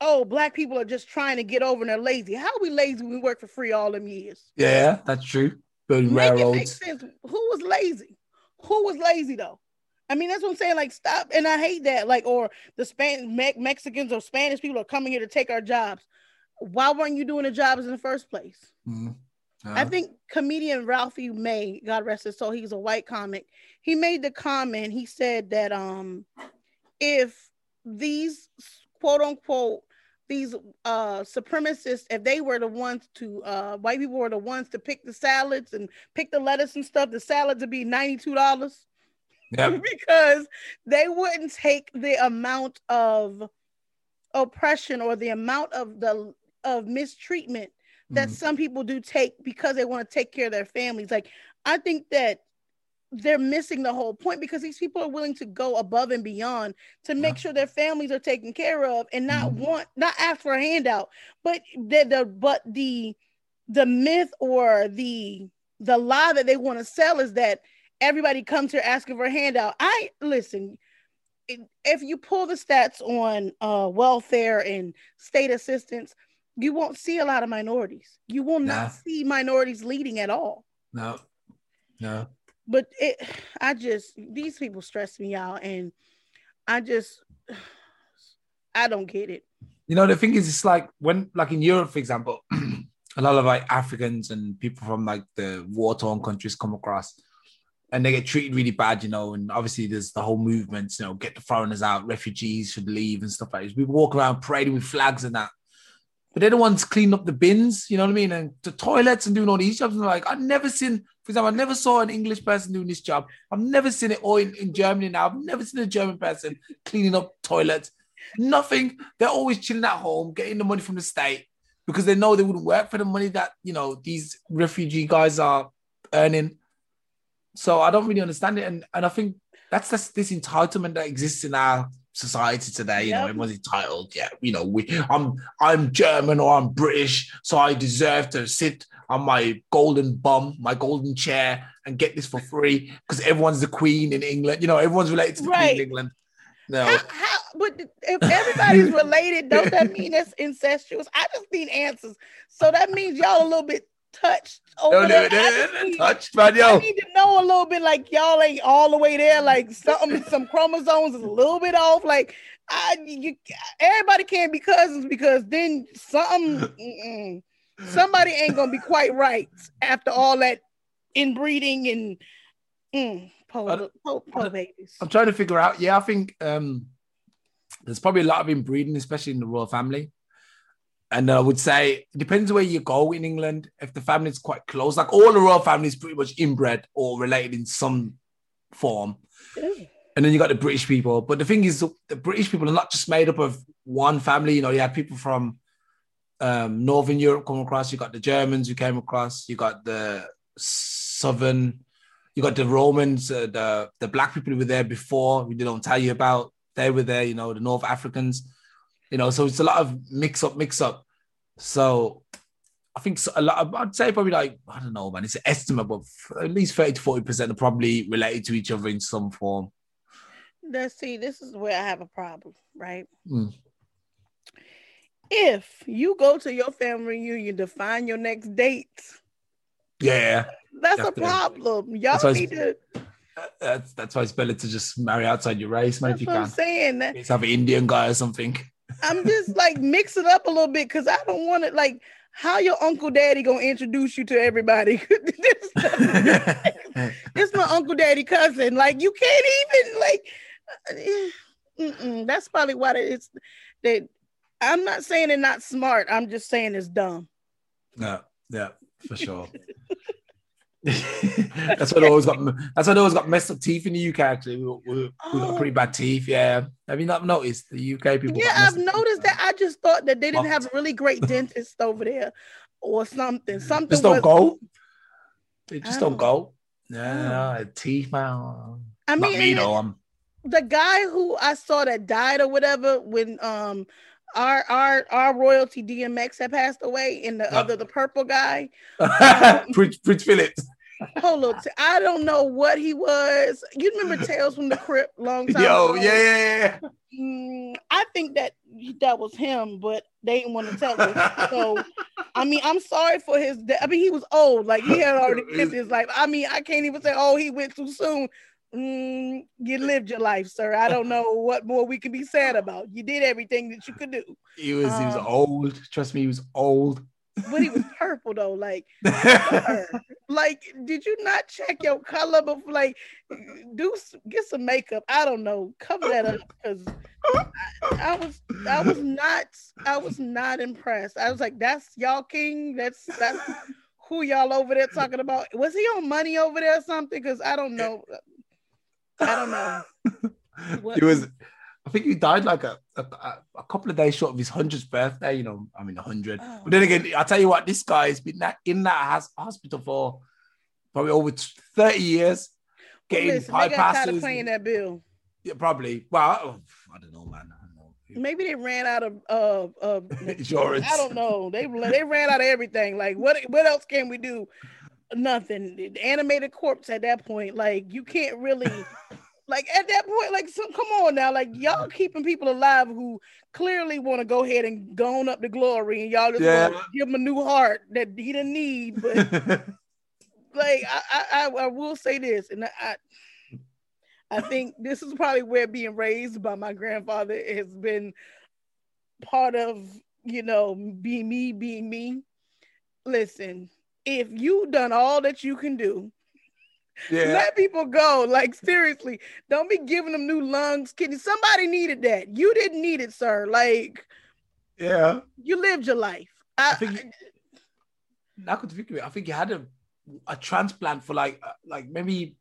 oh black people are just trying to get over and they're lazy. How are we lazy when we work for free all them years? Yeah, that's true. Building make railroads. It make sense. Who was lazy? Who was lazy though? I mean, that's what I'm saying. Like, stop. And I hate that. Like, or the Span Me- Mexicans or Spanish people are coming here to take our jobs. Why weren't you doing the jobs in the first place? Mm-hmm. Uh-huh. I think comedian Ralphie May, God rest his soul, he's a white comic. He made the comment. He said that um, if these quote unquote these uh supremacists, if they were the ones to uh white people were the ones to pick the salads and pick the lettuce and stuff, the salads would be ninety two dollars. Yep. because they wouldn't take the amount of oppression or the amount of the of mistreatment that mm. some people do take because they want to take care of their families. Like I think that they're missing the whole point because these people are willing to go above and beyond to make yeah. sure their families are taken care of and not mm. want not ask for a handout. But the, the but the the myth or the the lie that they want to sell is that everybody comes here asking for a handout. I listen, if you pull the stats on uh, welfare and state assistance, you won't see a lot of minorities. You will not see minorities leading at all. No, no. But it, I just these people stress me out, and I just, I don't get it. You know, the thing is, it's like when, like in Europe, for example, a lot of like Africans and people from like the war-torn countries come across and they get treated really bad, you know. And obviously, there's the whole movement, you know, get the foreigners out, refugees should leave and stuff like this. We walk around parading with flags and that. But they're the ones cleaning up the bins, you know what I mean? And the toilets and doing all these jobs. And like, I've never seen, for example, I never saw an English person doing this job. I've never seen it, or in, in Germany now, I've never seen a German person cleaning up toilets. Nothing. They're always chilling at home, getting the money from the state because they know they wouldn't work for the money that, you know, these refugee guys are earning. So I don't really understand it. And and I think that's this, this entitlement that exists in our society today. You yep. know, everyone's entitled. Yeah, you know, we I'm I'm German or I'm British, so I deserve to sit on my golden bum, my golden chair, and get this for free because everyone's the queen in England. You know, everyone's related to the right. queen in England. No. How, how, but if everybody's related, don't that mean that's incestuous? I just need answers. So that means y'all a little bit touched over no, there. Touched, man, yo. I need to know a little bit like y'all ain't all the way there. Like something, some chromosomes is a little bit off. Like I, you, everybody can't be cousins because then something, somebody ain't gonna be quite right after all that inbreeding and mm, babies. I'm trying to figure out. Yeah, I think um, there's probably a lot of inbreeding, especially in the royal family. And I would say it depends where you go in England. If the family's quite close, like all the royal families pretty much inbred or related in some form. And then you got the British people. But the thing is, the British people are not just made up of one family. You know, you had people from um, Northern Europe come across. You got the Germans who came across. You got the Southern. You got the Romans, uh, the the black people who were there before. We don't tell you about. They were there. You know, the North Africans. You know, so it's a lot of mix up, mix up. So I think a lot. I'd say probably like I don't know, man. It's an estimate, but at least thirty to forty percent are probably related to each other in some form. Let's see. This is where I have a problem, right? Mm. If you go to your family reunion to find your next date, yeah, that's a problem. Y'all need to that's that's why it's better to just marry outside your race, man. That's if you can, I'm saying that. have an Indian guy or something. I'm just like mix it up a little bit because I don't want it like how your uncle daddy gonna introduce you to everybody. this, my uncle daddy cousin. Like you can't even like. Uh, eh, mm-mm. That's probably why it's that. I'm not saying it's not smart. I'm just saying it's dumb. Yeah, yeah, for sure. That's what always got. That's what always got messed up teeth in the UK. Actually, we, we, we got pretty bad teeth. Yeah, have you not noticed the UK people? Yeah, I've noticed that. I just thought that they didn't have a really great dentist over there, or something. Something just don't was... go. They just don't, don't go. Yeah, oh. teeth, man. I mean, me, though, I'm... the guy who I saw that died or whatever when um our our our royalty DMX had passed away, and the other the purple guy, um, Prince Prince Philip. Hold on. I don't know what he was. You remember Tales from the Crypt long time Yo, ago? yeah, yeah, yeah. Mm, I think that that was him, but they didn't want to tell us. So, I mean, I'm sorry for his. De- I mean, he was old. Like he had already lived his life. I mean, I can't even say, oh, he went too soon. Mm, you lived your life, sir. I don't know what more we can be sad about. You did everything that you could do. He was he was Um, old. Trust me, he was old. But he was purple though. Like, like, did you not check your color before? Like, do get some makeup. I don't know. Cover that up because I, I was I was not I was not impressed. I was like, that's y'all king. That's that's who y'all over there talking about. Was he on money over there or something? Because I don't know. I don't know. What- He was. I think he died like a, a a couple of days short of his hundredth birthday. You know, I mean, hundred. Oh. But then again, I'll tell you what, this guy has been in that has, hospital for probably over 30 years, getting Listen, tired of bypasses. playing that bill. Yeah, probably. Well, oh, I don't know, man. Don't know. Maybe they ran out of uh, of Insurance. I don't know. They they ran out of everything. Like what what else can we do? Nothing. The animated corpse at that point, like you can't really like at that point, like some come on now, like y'all mm-hmm. keeping people alive who clearly want to go ahead and go on up to glory, and y'all just Yeah. give him a new heart that he didn't need. But like I, I, I, I will say this, and I, I think this is probably where being raised by my grandfather has been part of, you know, being me, being me. Listen, if you done all that you can do, yeah. let people go. Like seriously, don't be giving them new lungs, kidneys. Somebody needed that. You didn't need it, sir. Like Yeah. you lived your life. I, I think could think of it. I think he had a, a transplant for like uh, like maybe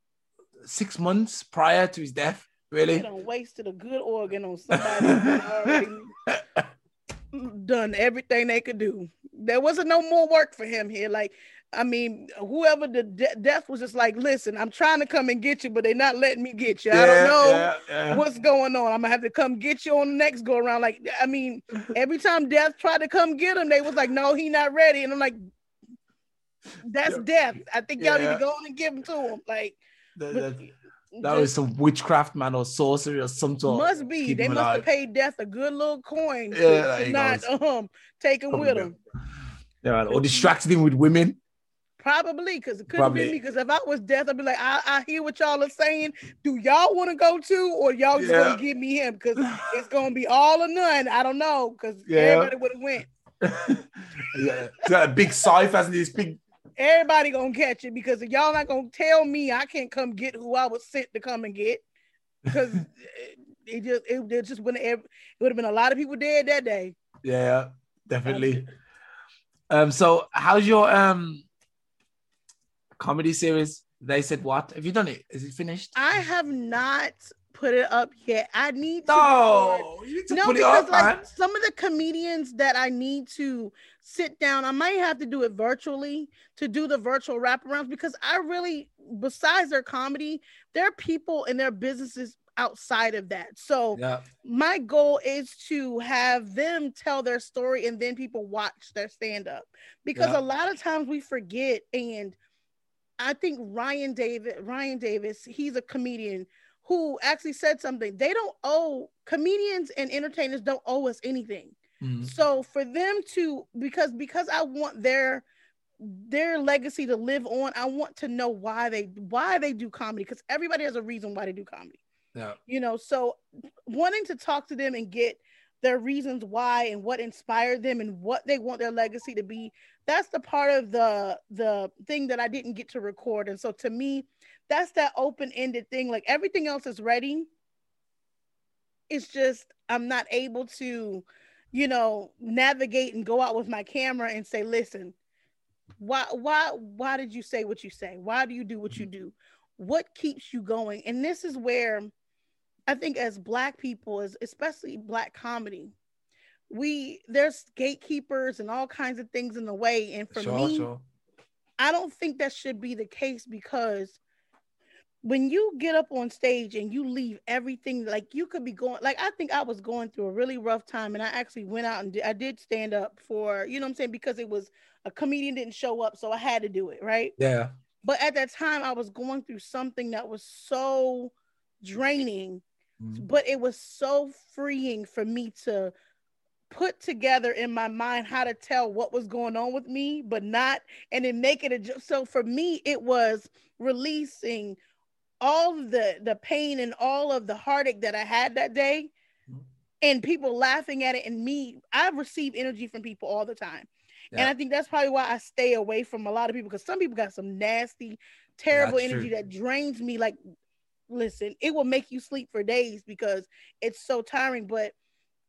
six months prior to his death. Really? wasted a good organ on somebody already done everything they could do. There wasn't no more work for him here. Like, I mean, whoever the de- death was just like, listen, I'm trying to come and get you, but they're not letting me get you. I don't know Yeah, yeah. what's going on. I'm gonna have to come get you on the next go around. Like, I mean, every time death tried to come get him, they was like, no, he not ready. And I'm like, that's Yeah. death. I think y'all need to go on and give him to him. Like, That- that- that was some witchcraft, man, or sorcery, or some sort. must be. keep They must have paid death a good little coin Yeah, there to not um take him with him. Yeah, or distracted him with women. Probably because it couldn't be me. Because if I was death, I'd be like, I, I hear what y'all are saying. Do y'all want to go to, or y'all just Yeah. gonna give me him? Because it's gonna be all or none. I don't know. Because Yeah. everybody would have went. yeah, a big scythe, hasn't he? Big. Everybody gonna catch it because if y'all not gonna tell me I can't come get who I was sent to come and get. Because it just it, it just wouldn't it would have been a lot of people dead that day. Yeah, definitely. Um, so how's your um comedy series? They said what? Have you done it? Is it finished? I have not put it up yet. I need to No, you need to no, put it because up, like man. some of the comedians that I need to sit down, I might have to do it virtually to do the virtual wraparounds because I really, besides their comedy, there are people and their businesses outside of that. So Yeah, my goal is to have them tell their story and then people watch their stand up because Yeah. a lot of times we forget and I think Ryan David Ryan Davis he's a comedian who actually said something. They don't owe comedians and entertainers don't owe us anything. Mhm. so for them to because because I want their their legacy to live on I want to know why they why they do comedy because everybody has a reason why they do comedy. Yeah, you know so wanting to talk to them and get their reasons why and what inspired them and what they want their legacy to be. That's the part of the the thing that i didn't get to record. And so to me that's that open-ended thing. Like everything else is ready. It's just i'm not able to you know navigate and go out with my camera and say listen why why why did you say what you say? Why do you do what you mm-hmm. do? What keeps you going? And this is where i think as black people as especially black comedy we there's gatekeepers and all kinds of things in the way. And for sure, me sure. I don't think that should be the case because when you get up on stage and you leave everything like you could be going like I think I was going through a really rough time and I actually went out and did, I did stand up for you know what I'm saying? Because it was a comedian didn't show up so I had to do it right? Yeah, But at that time, I was going through something that was so draining, Mm. but it was so freeing for me to put together in my mind how to tell what was going on with me, but not, and then make it a so for me, it was releasing all of the the pain and all of the heartache that I had that day, Mhm. and people laughing at it, and me, I receive energy from people all the time. And I think that's probably why I stay away from a lot of people because some people got some nasty, terrible that's energy true. that drains me. Like, listen, it will make you sleep for days because it's so tiring. But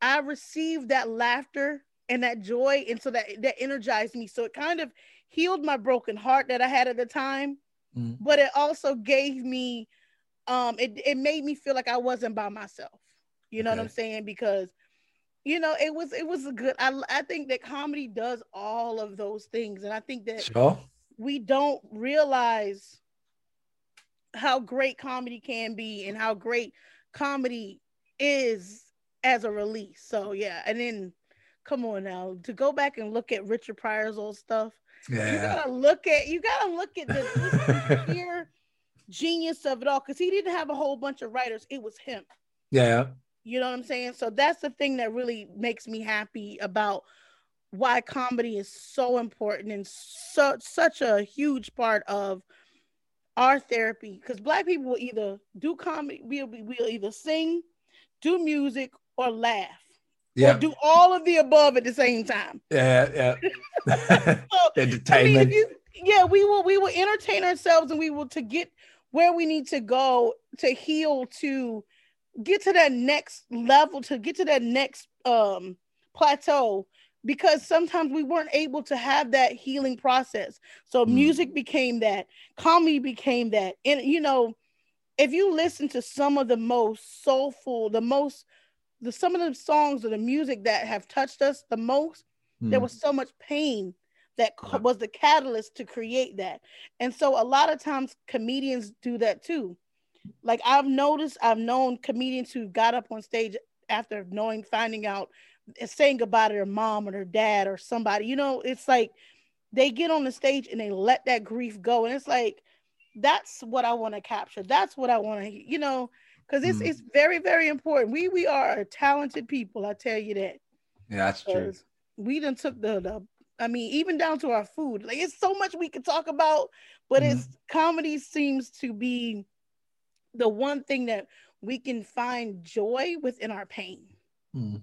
I received that laughter and that joy, and so that that energized me. So it kind of healed my broken heart that I had at the time, Mm. but it also gave me, um, it it made me feel like I wasn't by myself. You know what I'm saying? Because you know it was it was a good I, I think that comedy does all of those things and i think that Sure. we don't realize how great comedy can be and how great comedy is as a release. So yeah. And then come on now to go back and look at richard pryor's old stuff you gotta look at you gotta look at the sheer genius of it all because he didn't have a whole bunch of writers. It was him. Yeah. you know what I'm saying? So that's the thing that really makes me happy about why comedy is so important and so such a huge part of our therapy. Because black people will either do comedy, we'll, we'll either sing, do music, or laugh, Yeah. or do all of the above at the same time. Yeah. Yeah. So, I mean, Entertainment. you, yeah, we will we will entertain ourselves and we will to get where we need to go to heal to get to that next level to get to that next um plateau because sometimes we weren't able to have that healing process. So Mm. music became that, comedy became that. And you know, if you listen to some of the most soulful, the most the some of the songs or the music that have touched us the most, there Mm. was so much pain that Yeah. was the catalyst to create that. And so a lot of times comedians do that too. Like I've noticed, I've known comedians who got up on stage after knowing, finding out, saying goodbye to their mom or their dad or somebody. You know, it's like they get on the stage and they let that grief go. And it's like, that's what I want to capture. That's what I want to, you know, because it's Mm. it's very, very important. We we are talented people, I tell you that. Yeah, that's true. we done took the, the I mean, even down to our food. Like it's so much we could talk about, but Mhm. it's comedy seems to be the one thing that we can find joy within our pain. Mm.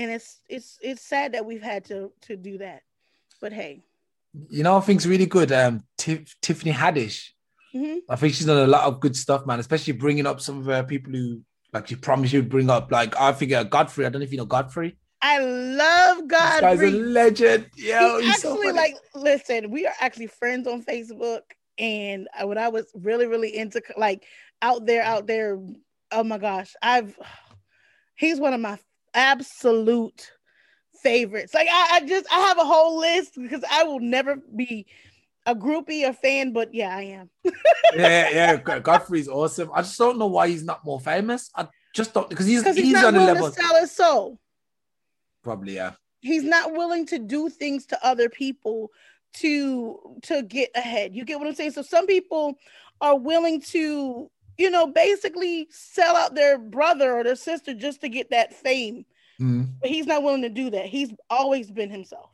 And it's it's it's sad that we've had to to do that. But hey. You know, I think's really good. Um, Tiff- Tiffany Haddish. Mhm. I think she's done a lot of good stuff, man. Especially bringing up some of her people who, like, she promised you'd bring up. Like, I figure Godfrey. I don't know if you know Godfrey. I love This guy's a legend. Yeah, He's he's so actually funny. like listen we are actually friends on facebook and when i was really really into like out there out there oh my gosh i've he's one of my absolute favorites like i, I just i have a whole list because i will never be a groupie a fan but yeah i am yeah, yeah. God- Godfrey's awesome. I just don't know why he's not more famous. I just don't because he's he's, he's, not on a willing level. to sell his soul Probably, yeah. he's not willing to do things to other people to to get ahead you get what i'm saying so some people are willing to you know basically sell out their brother or their sister just to get that fame Mm, but he's not willing to do that he's always been himself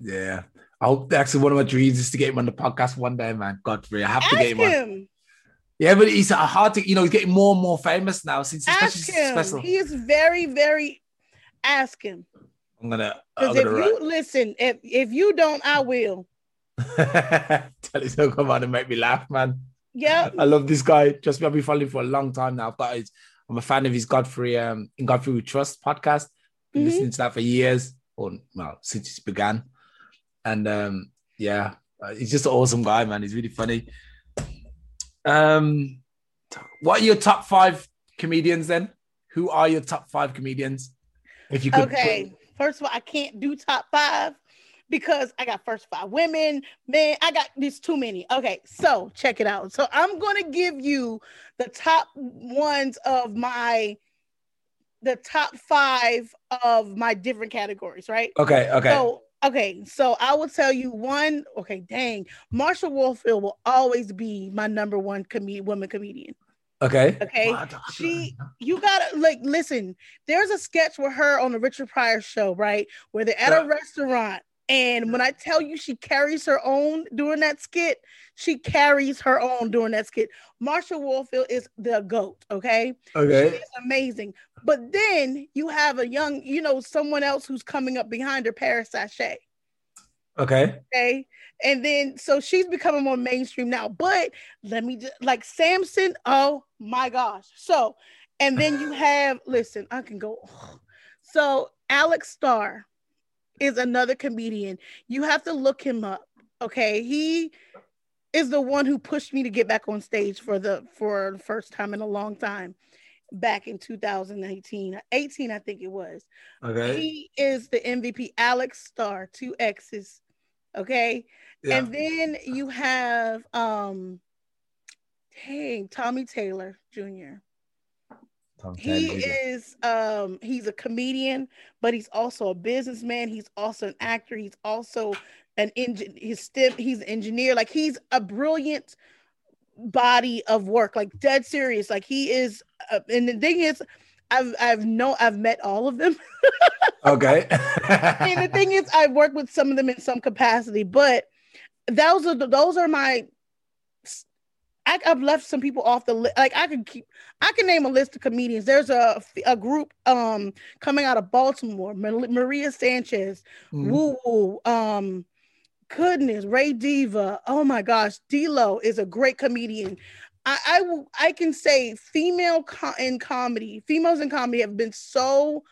yeah. I hope actually one of my dreams is to get him on the podcast one day, man. Godfrey, I have to ask get him on. Yeah, but he's uh, hard to, you know, he's getting more and more famous now since especially ask him special. he is very very ask him I'm gonna, because if gonna you listen if if you don't i will. Tell him to come on and make me laugh, man. Yeah I love this guy. Trust me, I've been following for a long time now. I've got his, I'm a fan of his Godfrey, um, in Godfrey We Trust podcast. Been Mhm. listening to that for years, or well, since it began. And um, yeah, uh, he's just an awesome guy, man. He's really funny. Um, what are your top five comedians then? Who are your top five comedians? If you could, Okay. First of all, I can't do top five because I got first five women. Man, I got these too many. Okay, so check it out. So I'm gonna give you the top ones of my the top five of my different categories, right? okay, okay, So Okay, so I will tell you one. Okay, dang, Marsha Warfield will always be my number one com- woman comedian. Okay. Okay. She, you gotta like listen. There's a sketch with her on the Richard Pryor show, right? Where they're at a restaurant. And when I tell you she carries her own during that skit, she carries her own during that skit. Marsha Warfield is the goat, okay? Okay. She's amazing. But then you have a young, you know, someone else who's coming up behind her, Paris Sachet. Okay. Okay. And then so she's becoming more mainstream now. But let me just like Samson. Oh my gosh. So, and then you have listen, I can go. So Alex Starr is another comedian. You have to look him up. Okay. He is the one who pushed me to get back on stage for the for the first time in a long time back in 2018 18 i think it was okay he is the mvp alex starr two x's okay yeah. and then you have um dang tommy taylor jr he is um he's a comedian but he's also a businessman he's also an actor he's also an engine he's STEM, he's an engineer like he's a brilliant body of work like dead serious like he is uh, and the thing is I've I've no I've met all of them. okay. and the thing is, I've worked with some of them in some capacity, but those are the, those are my. I, have left some people off the list. Like I can keep, I can name a list of comedians. There's a a group um coming out of Baltimore, Maria Sanchez, mm. Woo Woo, um, goodness, Ray Diva. Oh my gosh, D'Lo is a great comedian. I, I will I can say female co- in comedy, females in comedy have been so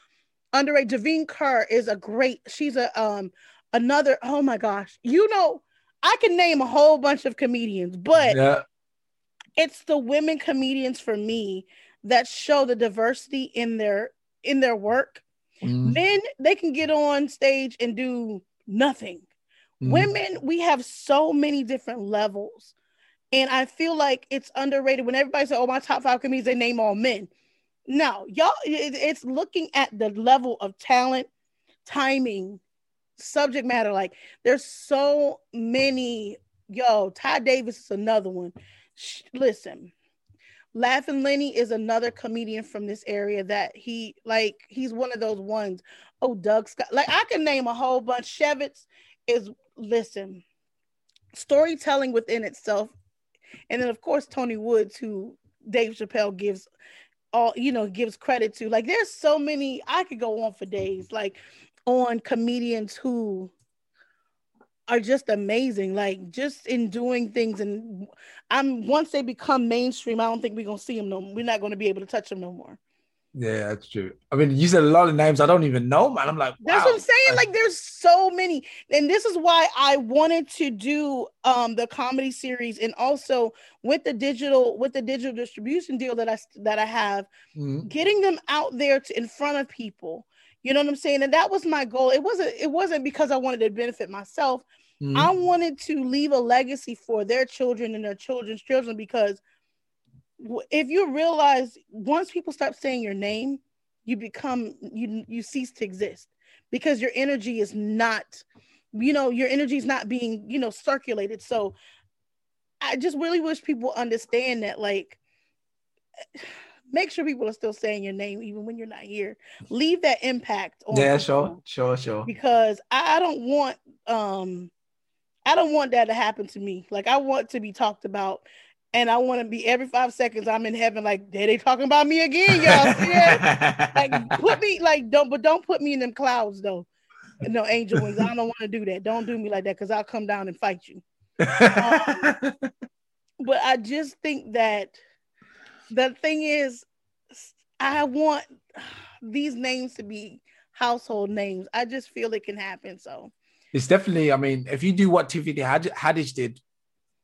underrated. Devine Kerr is a great, she's a um another, oh my gosh, you know, I can name a whole bunch of comedians, but yeah. It's the women comedians for me that show the diversity in their in their work. Mm. Men, they can get on stage and do nothing. Mm. Women, we have so many different levels and I feel like it's underrated when everybody says, "Oh, my top five comedians," they name all men. No, y'all, it's looking at the level of talent, timing, subject matter. Like there's so many. Yo, Ty Davis is another one. Listen, Laughing Lenny is another comedian from this area that he like. He's one of those ones. Oh, Doug Scott. Like I can name a whole bunch. Shevitz is listen. Storytelling within itself and then of course Tony Woods, who Dave Chappelle gives all you know gives credit to. Like there's so many I could go on for days, like on comedians who are just amazing like just in doing things and i'm once they become mainstream i don't think we're gonna see them no we're not gonna be able to touch them no more yeah, that's true. I mean, you said a lot of names I don't even know, man. I'm like, wow. that's what I'm saying. Like, there's so many, and this is why I wanted to do um the comedy series, and also with the digital with the digital distribution deal that I that I have, mm-hmm. getting them out there to, in front of people. You know what I'm saying? And that was my goal. It wasn't it wasn't because I wanted to benefit myself. Mm-hmm. I wanted to leave a legacy for their children and their children's children because if you realize once people stop saying your name, you become you you cease to exist because your energy is not, you know, your energy is not being, you know, circulated. So I just really wish people understand that like make sure people are still saying your name even when you're not here. Leave that impact on Yeah, sure, sure, sure. Because I, don't want um I don't want that to happen to me. Like I want to be talked about and I want to be every five seconds I'm in heaven, like they they talking about me again, y'all. like put me like don't, but don't put me in them clouds though. No angel wings. I don't want to do that. Don't do me like that because I'll come down and fight you. Um, but I just think that the thing is, I want these names to be household names. I just feel it can happen. So it's definitely. I mean, if you do what Tiffany Haddish did,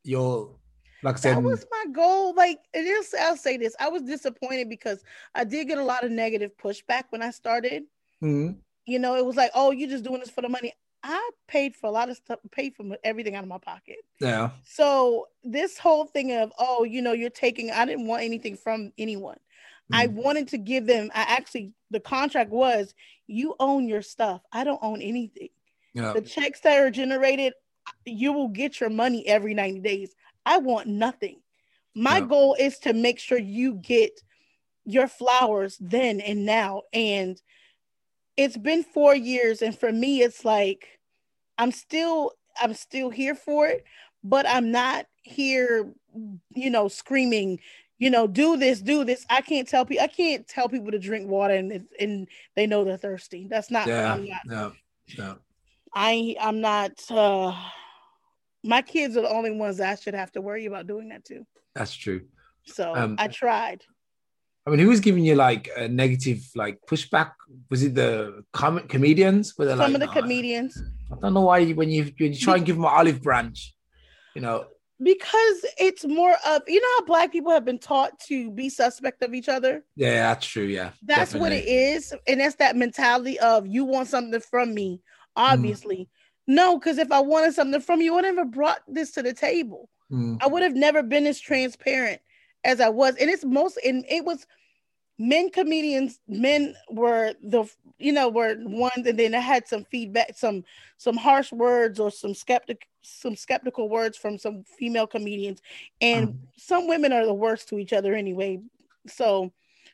you'll like I said, that was my goal. Like it is, I'll say this: I was disappointed because I did get a lot of negative pushback when I started. Mm-hmm. You know, it was like, "Oh, you're just doing this for the money." I paid for a lot of stuff, paid for everything out of my pocket. Yeah. So this whole thing of, oh, you know, you're taking. I didn't want anything from anyone. Mm-hmm. I wanted to give them. I actually, the contract was, you own your stuff. I don't own anything. Yeah. The checks that are generated, you will get your money every 90 days. I want nothing. My Yeah. goal is to make sure you get your flowers then and now. And it's been four years, and for me, it's like I'm still I'm still here for it, but I'm not here, you know, screaming, you know, do this, do this. I can't tell people I can't tell people to drink water and and they know they're thirsty. That's not Yeah. I'm not No. No. I I'm not uh my kids are the only ones I should have to worry about doing that too. That's true. So Um, I tried. I mean, who was giving you like a negative like pushback? Was it the com- comedians? Were they Some like, of the "No, comedians I don't know why when you when you try and give them an olive branch, you know. because it's more of you know how black people have been taught to be suspect of each other. Yeah, that's true. Yeah, That's what it is, and that's that mentality of you want something from me. Obviously, no, because if I wanted something from you, I would never brought this to the table. Mm, I would have never been as transparent as I was. And it's most and it was men comedians, men were the you know, were ones and then I had some feedback, some some harsh words or some skeptic some skeptical words from some female comedians. And Mm. some women are the worst to each other anyway. So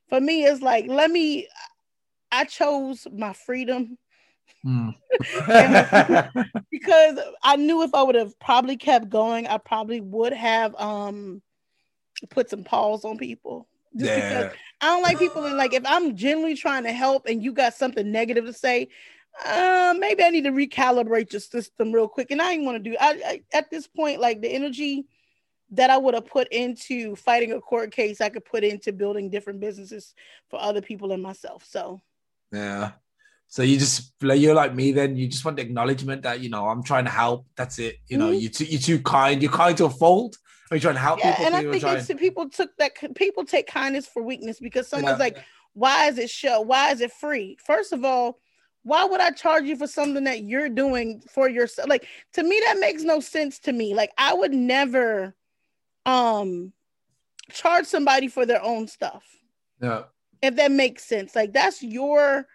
for me, it's like let me I chose my freedom mm. because I knew if I would have probably kept going, I probably would have um put some pause on people. Just yeah, because I don't like people in like if I'm genuinely trying to help and you got something negative to say, uh, maybe I need to recalibrate your system real quick. And I didn't want to do I, I at this point, like the energy that I would have put into fighting a court case, I could put into building different businesses for other people and myself. So yeah. So you just like you're like me. Then you just want the acknowledgement that you know I'm trying to help. That's it. You know, Mhm. you too you're too kind. You're kind to a fault. Or you're trying to help yeah, people. and I think trying- it's people took that people take kindness for weakness because someone's Yeah. like, why is it show? Why is it free? First of all, why would I charge you for something that you're doing for yourself? Like to me, that makes no sense to me. Like I would never um charge somebody for their own stuff. yeah, If that makes sense. Like that's your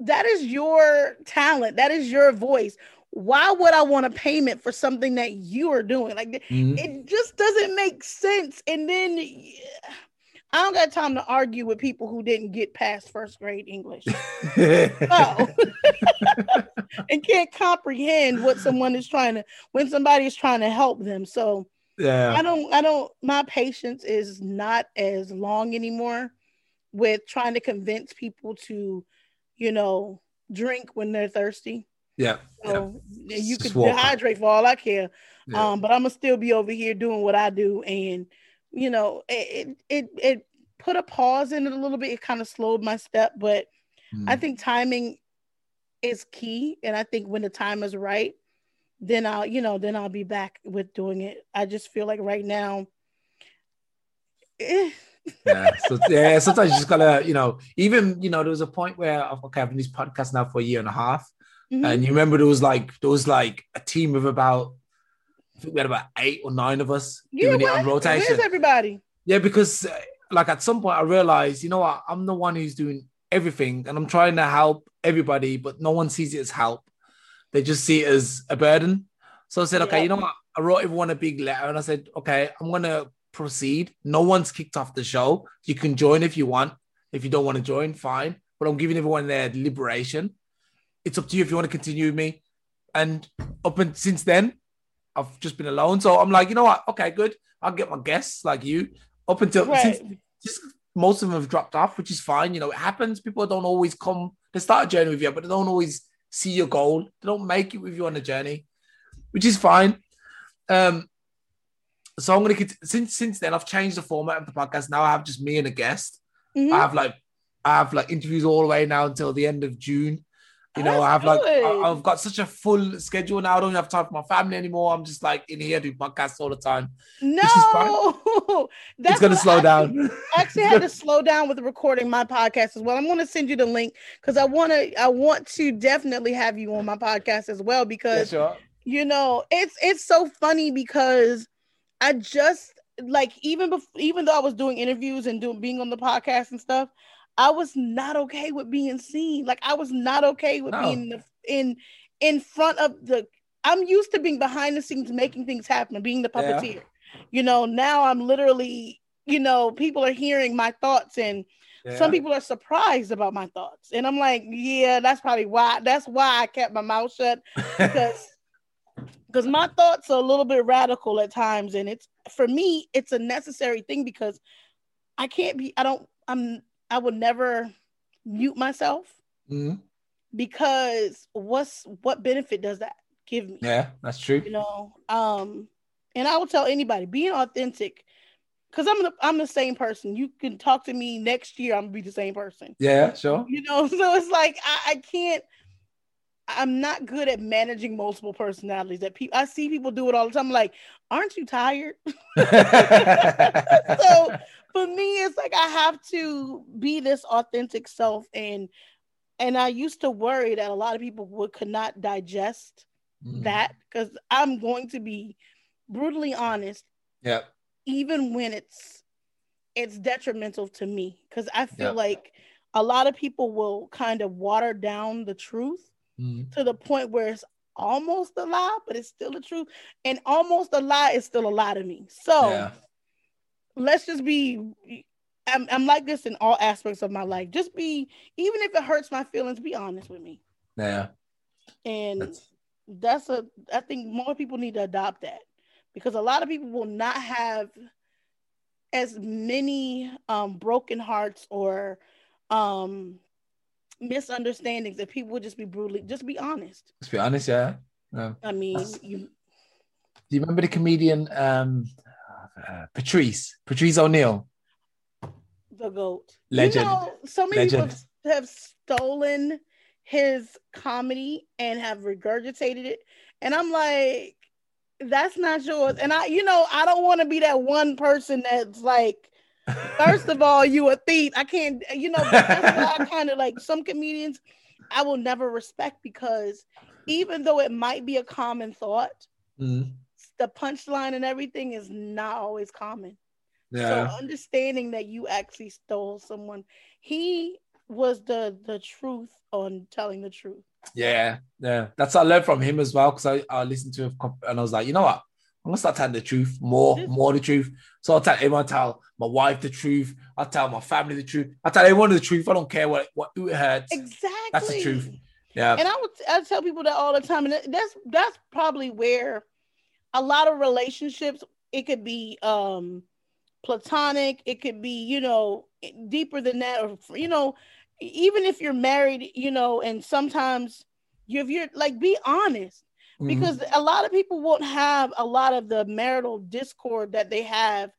that is your talent. That is your voice. Why would I want a payment for something that you are doing? Like Mhm. it just doesn't make sense. And then I don't got time to argue with people who didn't get past first grade English Oh. and can't comprehend what someone is trying to when somebody is trying to help them. So yeah, I don't, I don't, my patience is not as long anymore with trying to convince people to, you know, drink when they're thirsty. Yeah, yeah. You could dehydrate for all I care. yeah. Um, but I'm gonna still be over here doing what I do, and you know, it it it, it put a pause in it a little bit. It kind of slowed my step, but I Mm. think timing is key, and I think when the time is right, then I'll you know then I'll be back with doing it. I just feel like right now, eh, yeah. So yeah, sometimes you just gotta, you know, even you know, there was a point where okay, I've been this podcast now for a year and a half, mhm. and you remember there was like there was like a team of about I think we had about eight or nine of us yeah, doing it on rotation. where's everybody? Yeah, because uh, like at some point I realized, you know what, I'm the one who's doing everything and I'm trying to help everybody, but no one sees it as help. They just see it as a burden. So I said, okay, Yeah. you know what? I wrote everyone a big letter and I said, okay, I'm gonna proceed. No one's kicked off the show. You can join if you want. If you don't want to join, fine. But I'm giving everyone their liberation. It's up to you if you want to continue with me. And up and since then, I've just been alone. So I'm like, you know what? Okay, good. I'll get my guests like you. Up until Right. since just most of them have dropped off, which is fine. You know, it happens. People don't always come. They start a journey with you, but they don't always see your goal. They don't make it with you on the journey, which is fine. Um, so I'm gonna get since since then I've changed the format of the podcast. Now I have just me and a guest. Mhm. I have like I have like interviews all the way now until the end of June. You know, That's I have like. I, have got such a full schedule now. I don't have time for my family anymore. I'm just like in here doing podcasts all the time. No, that's it's gonna slow I- down. I actually had to slow down with recording my podcast as well. I'm going to send you the link because I want to. I want to definitely have you on my podcast as well yeah, because sure. you know it's it's so funny because I just like even before even though I was doing interviews and doing being on the podcast and stuff, I was not okay with being seen. Like I was not okay with No. being in, the, in in front of the I'm used to being behind the scenes making things happen, being the puppeteer. Yeah. You know, now I'm literally, you know, people are hearing my thoughts and yeah. some people are surprised about my thoughts. And I'm like, yeah, that's probably why that's why I kept my mouth shut because because my thoughts are a little bit radical at times and it's for me it's a necessary thing because I can't be I don't I'm I would never mute myself mm-hmm. because what's what benefit does that give me? Yeah, that's true. You know, um, and I will tell anybody being authentic because I'm the I'm the same person. You can talk to me next year, I'm gonna be the same person. Yeah, sure. You know, so it's like I, I can't. I'm not good at managing multiple personalities. That people I see people do it all the time. I'm like, aren't you tired? so for me, it's like I have to be this authentic self, and and I used to worry that a lot of people would could not digest mm. that because I'm going to be brutally honest. Yeah. Even when it's it's detrimental to me because I feel like a lot of people will kind of water down the truth mm. to the point where it's almost a lie, but it's still the truth. And almost a lie is still a lie to me. So yeah. Let's just be I'm, I'm like this in all aspects of my life. Just be, even if it hurts my feelings, be honest with me. Yeah. And That's that's a I think more people need to adopt that because a lot of people will not have as many um, broken hearts or um, misunderstandings if people would just be brutally just be honest. Just be honest, yeah. yeah. I mean, you. Do you remember the comedian um, uh, Patrice Patrice O'Neal. The goat. Legend. You know, so many Legend. people have stolen his comedy and have regurgitated it. And I'm like, that's not yours. And I, you know, I don't want to be that one person that's like, first of all, you a thief. I can't, you know, that's why I kind of like some comedians I will never respect because even though it might be a common thought, mm-hmm. The punchline and everything is not always common. Yeah. So understanding that you actually stole someone, he was the the truth on telling the truth. Yeah, yeah, that's what I learned from him as well. Because I, I listened to him and I was like, you know what, I'm gonna start telling the truth more, more the truth. So I'll tell everyone, tell my wife the truth. I'll tell my family the truth. I tell everyone the truth. I don't care what what who it hurts. Exactly, that's the truth. Yeah, and I would I tell people that all the time, and that's that's probably where a lot of relationships it could be um platonic, it could be you know deeper than that, or you know even if you're married, you know, and sometimes you if you're like be honest mm-hmm. because a lot of people won't have a lot of the marital discord that they have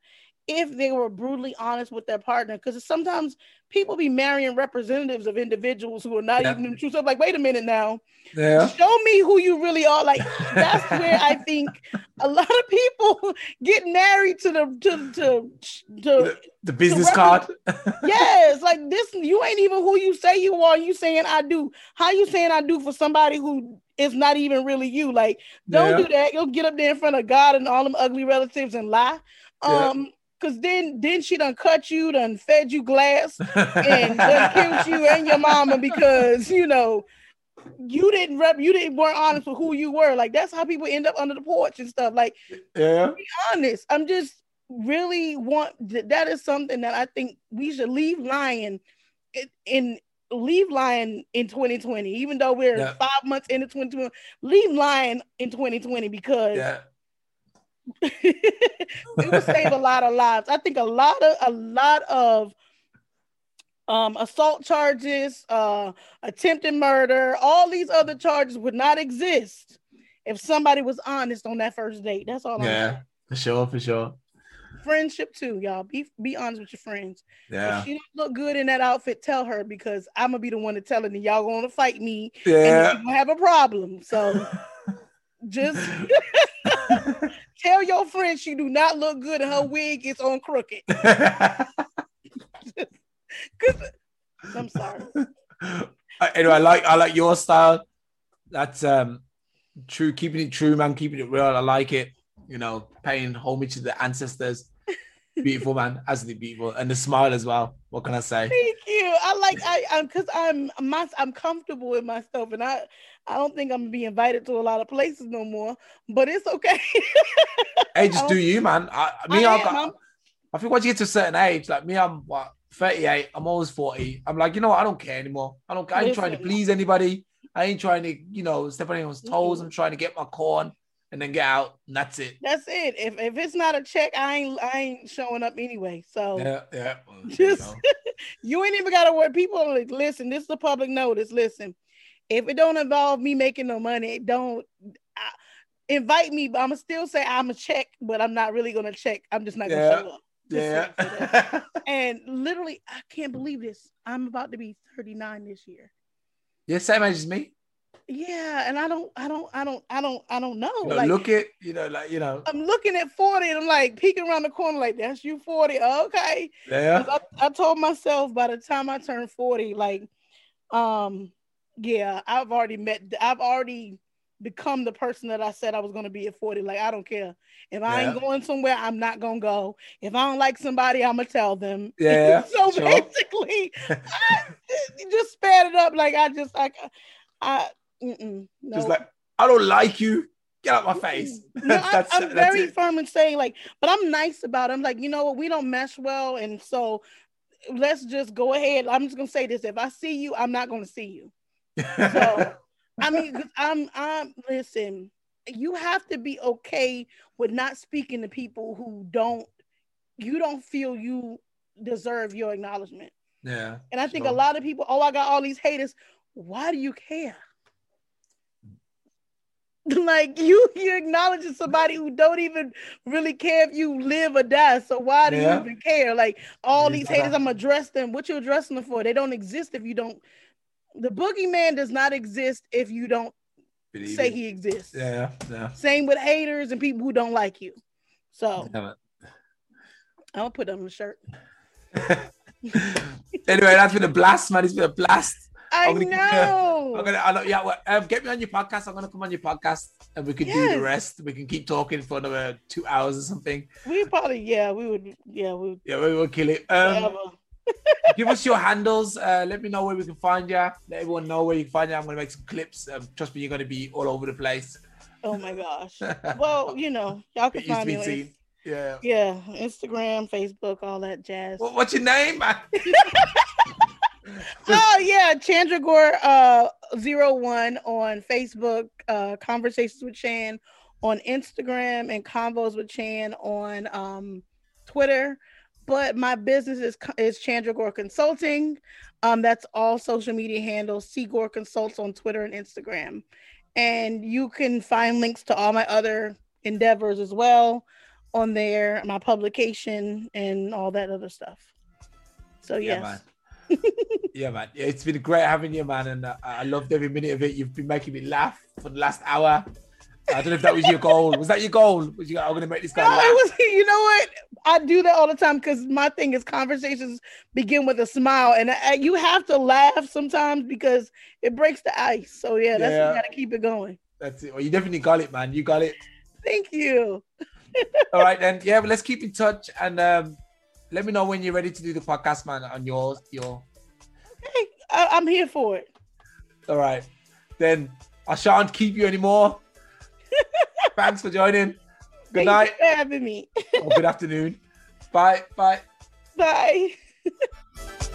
if they were brutally honest with their partner because sometimes people be marrying representatives of individuals who are not yeah. even the truth. So I'm like, wait a minute now. Yeah. Show me who you really are. Like that's where I think a lot of people get married to the to to, to the, the business card. yes, like this, you ain't even who you say you are. You saying I do. How you saying I do for somebody who is not even really you? Like, don't yeah. do that. You'll get up there in front of God and all them ugly relatives and lie. Um, Cause then then she done cut you, done fed you glass, and done killed you and your mama because you know you didn't rep you didn't weren't honest with who you were. Like that's how people end up under the porch and stuff. Like yeah, be honest. I'm just really want that is something that I think we should leave lying in, leave lying in 2020, even though we're yeah. five months into 2020, leave lying in 2020 because yeah it would save a lot of lives. I think a lot of a lot of um, assault charges, uh, attempted murder, all these other charges would not exist if somebody was honest on that first date. That's all. Yeah, for sure, for sure. Friendship too, y'all. Be be honest with your friends. Yeah. If she don't look good in that outfit, tell her because I'm gonna be the one to tell her, and y'all gonna fight me. Yeah. And gonna have a problem. So just tell your friend she do not look good and her wig is on crooked. I'm sorry. Anyway, I like I like your style. That's um true, keeping it true, man, keeping it real. I like it. You know, paying homage to the ancestors. beautiful, man. Absolutely beautiful, and the smile as well. What can I say? Thank you. I like I I'm because I'm my I'm comfortable with myself, and I I don't think I'm gonna be invited to a lot of places no more. But it's okay. hey, just do you, man. I, me, I, got, I think once you get to a certain age, like me, I'm what 38. I'm always 40. I'm like, you know what? I don't care anymore. I don't. I ain't Listen. trying to please anybody. I ain't trying to, you know, step on anyone's toes. Mm-hmm. I'm trying to get my corn and then get out, and that's it. That's it. If if it's not a check, I ain't I ain't showing up anyway. So yeah, yeah. Well, just you, you, ain't even gotta worry. People are like, listen, this is a public notice. Listen, if it don't involve me making no money, don't I, invite me. But I'm gonna still say I'm a check, but I'm not really gonna check. I'm just not gonna show up. yeah. and literally, I can't believe this. I'm about to be 39 this year. Yeah, same age as me yeah and i don't i don't i don't i don't i don't know, you know like, look at you know like you know i'm looking at 40 and i'm like peeking around the corner like that's you 40 okay yeah I, I told myself by the time i turn 40 like um yeah i've already met i've already become the person that i said i was going to be at 40 like i don't care if i yeah. ain't going somewhere i'm not going to go if i don't like somebody i'm going to tell them yeah so sure. basically I, just sped it up like i just like I no. Just like, I don't like you. Get out my face. No, I, am very it. firm in saying like, but I'm nice about it. I'm like, you know what, we don't mesh well, and so let's just go ahead. I'm just gonna say this: if I see you, I'm not gonna see you. So, I mean, I'm, I'm. Listen, you have to be okay with not speaking to people who don't, you don't feel you deserve your acknowledgement. Yeah. And I think sure. a lot of people, oh, I got all these haters. Why do you care? like you you acknowledging somebody who don't even really care if you live or die. So why do yeah. you even care? Like all these haters, I'm address them. What you addressing them for? They don't exist if you don't. The boogeyman does not exist if you don't Believe say it. he exists. Yeah, yeah. Same with haters and people who don't like you. So I'll put on the shirt. anyway, that's been a blast, man. It's been a blast. I I'm gonna know. I'm gonna, I yeah, well, um, get me on your podcast. I'm gonna come on your podcast, and we can yes. do the rest. We can keep talking for another two hours or something. We probably, yeah, we would, yeah, we would. Yeah, we will kill it. Um, give us your handles. Uh, let me know where we can find you. Let everyone know where you can find you. I'm gonna make some clips. Um, trust me, you're gonna be all over the place. Oh my gosh. well, you know, y'all can find me. Yeah. Yeah. Instagram, Facebook, all that jazz. Well, what's your name? oh yeah, Chandragore uh zero one on Facebook, uh Conversations with Chan on Instagram, and Convos with Chan on um Twitter. But my business is is Chandragore Consulting. Um, that's all social media handles. Seagore Consults on Twitter and Instagram, and you can find links to all my other endeavors as well on there, my publication and all that other stuff. So yes. Yeah, yeah, man. Yeah, it's been great having you, man, and uh, I loved every minute of it. You've been making me laugh for the last hour. I don't know if that was your goal. Was that your goal? Was you? I'm gonna make this guy no, laugh. It was. You know what? I do that all the time because my thing is conversations begin with a smile, and I, you have to laugh sometimes because it breaks the ice. So yeah, that's yeah. you got to keep it going. That's it. Well, you definitely got it, man. You got it. Thank you. all right, then. Yeah, but let's keep in touch and. um let me know when you're ready to do the podcast, man, on your your. Hey, I, am here for it. All right, then I shan't keep you anymore. Thanks for joining. Good Thank night. for having me. oh, good afternoon. Bye. Bye. Bye.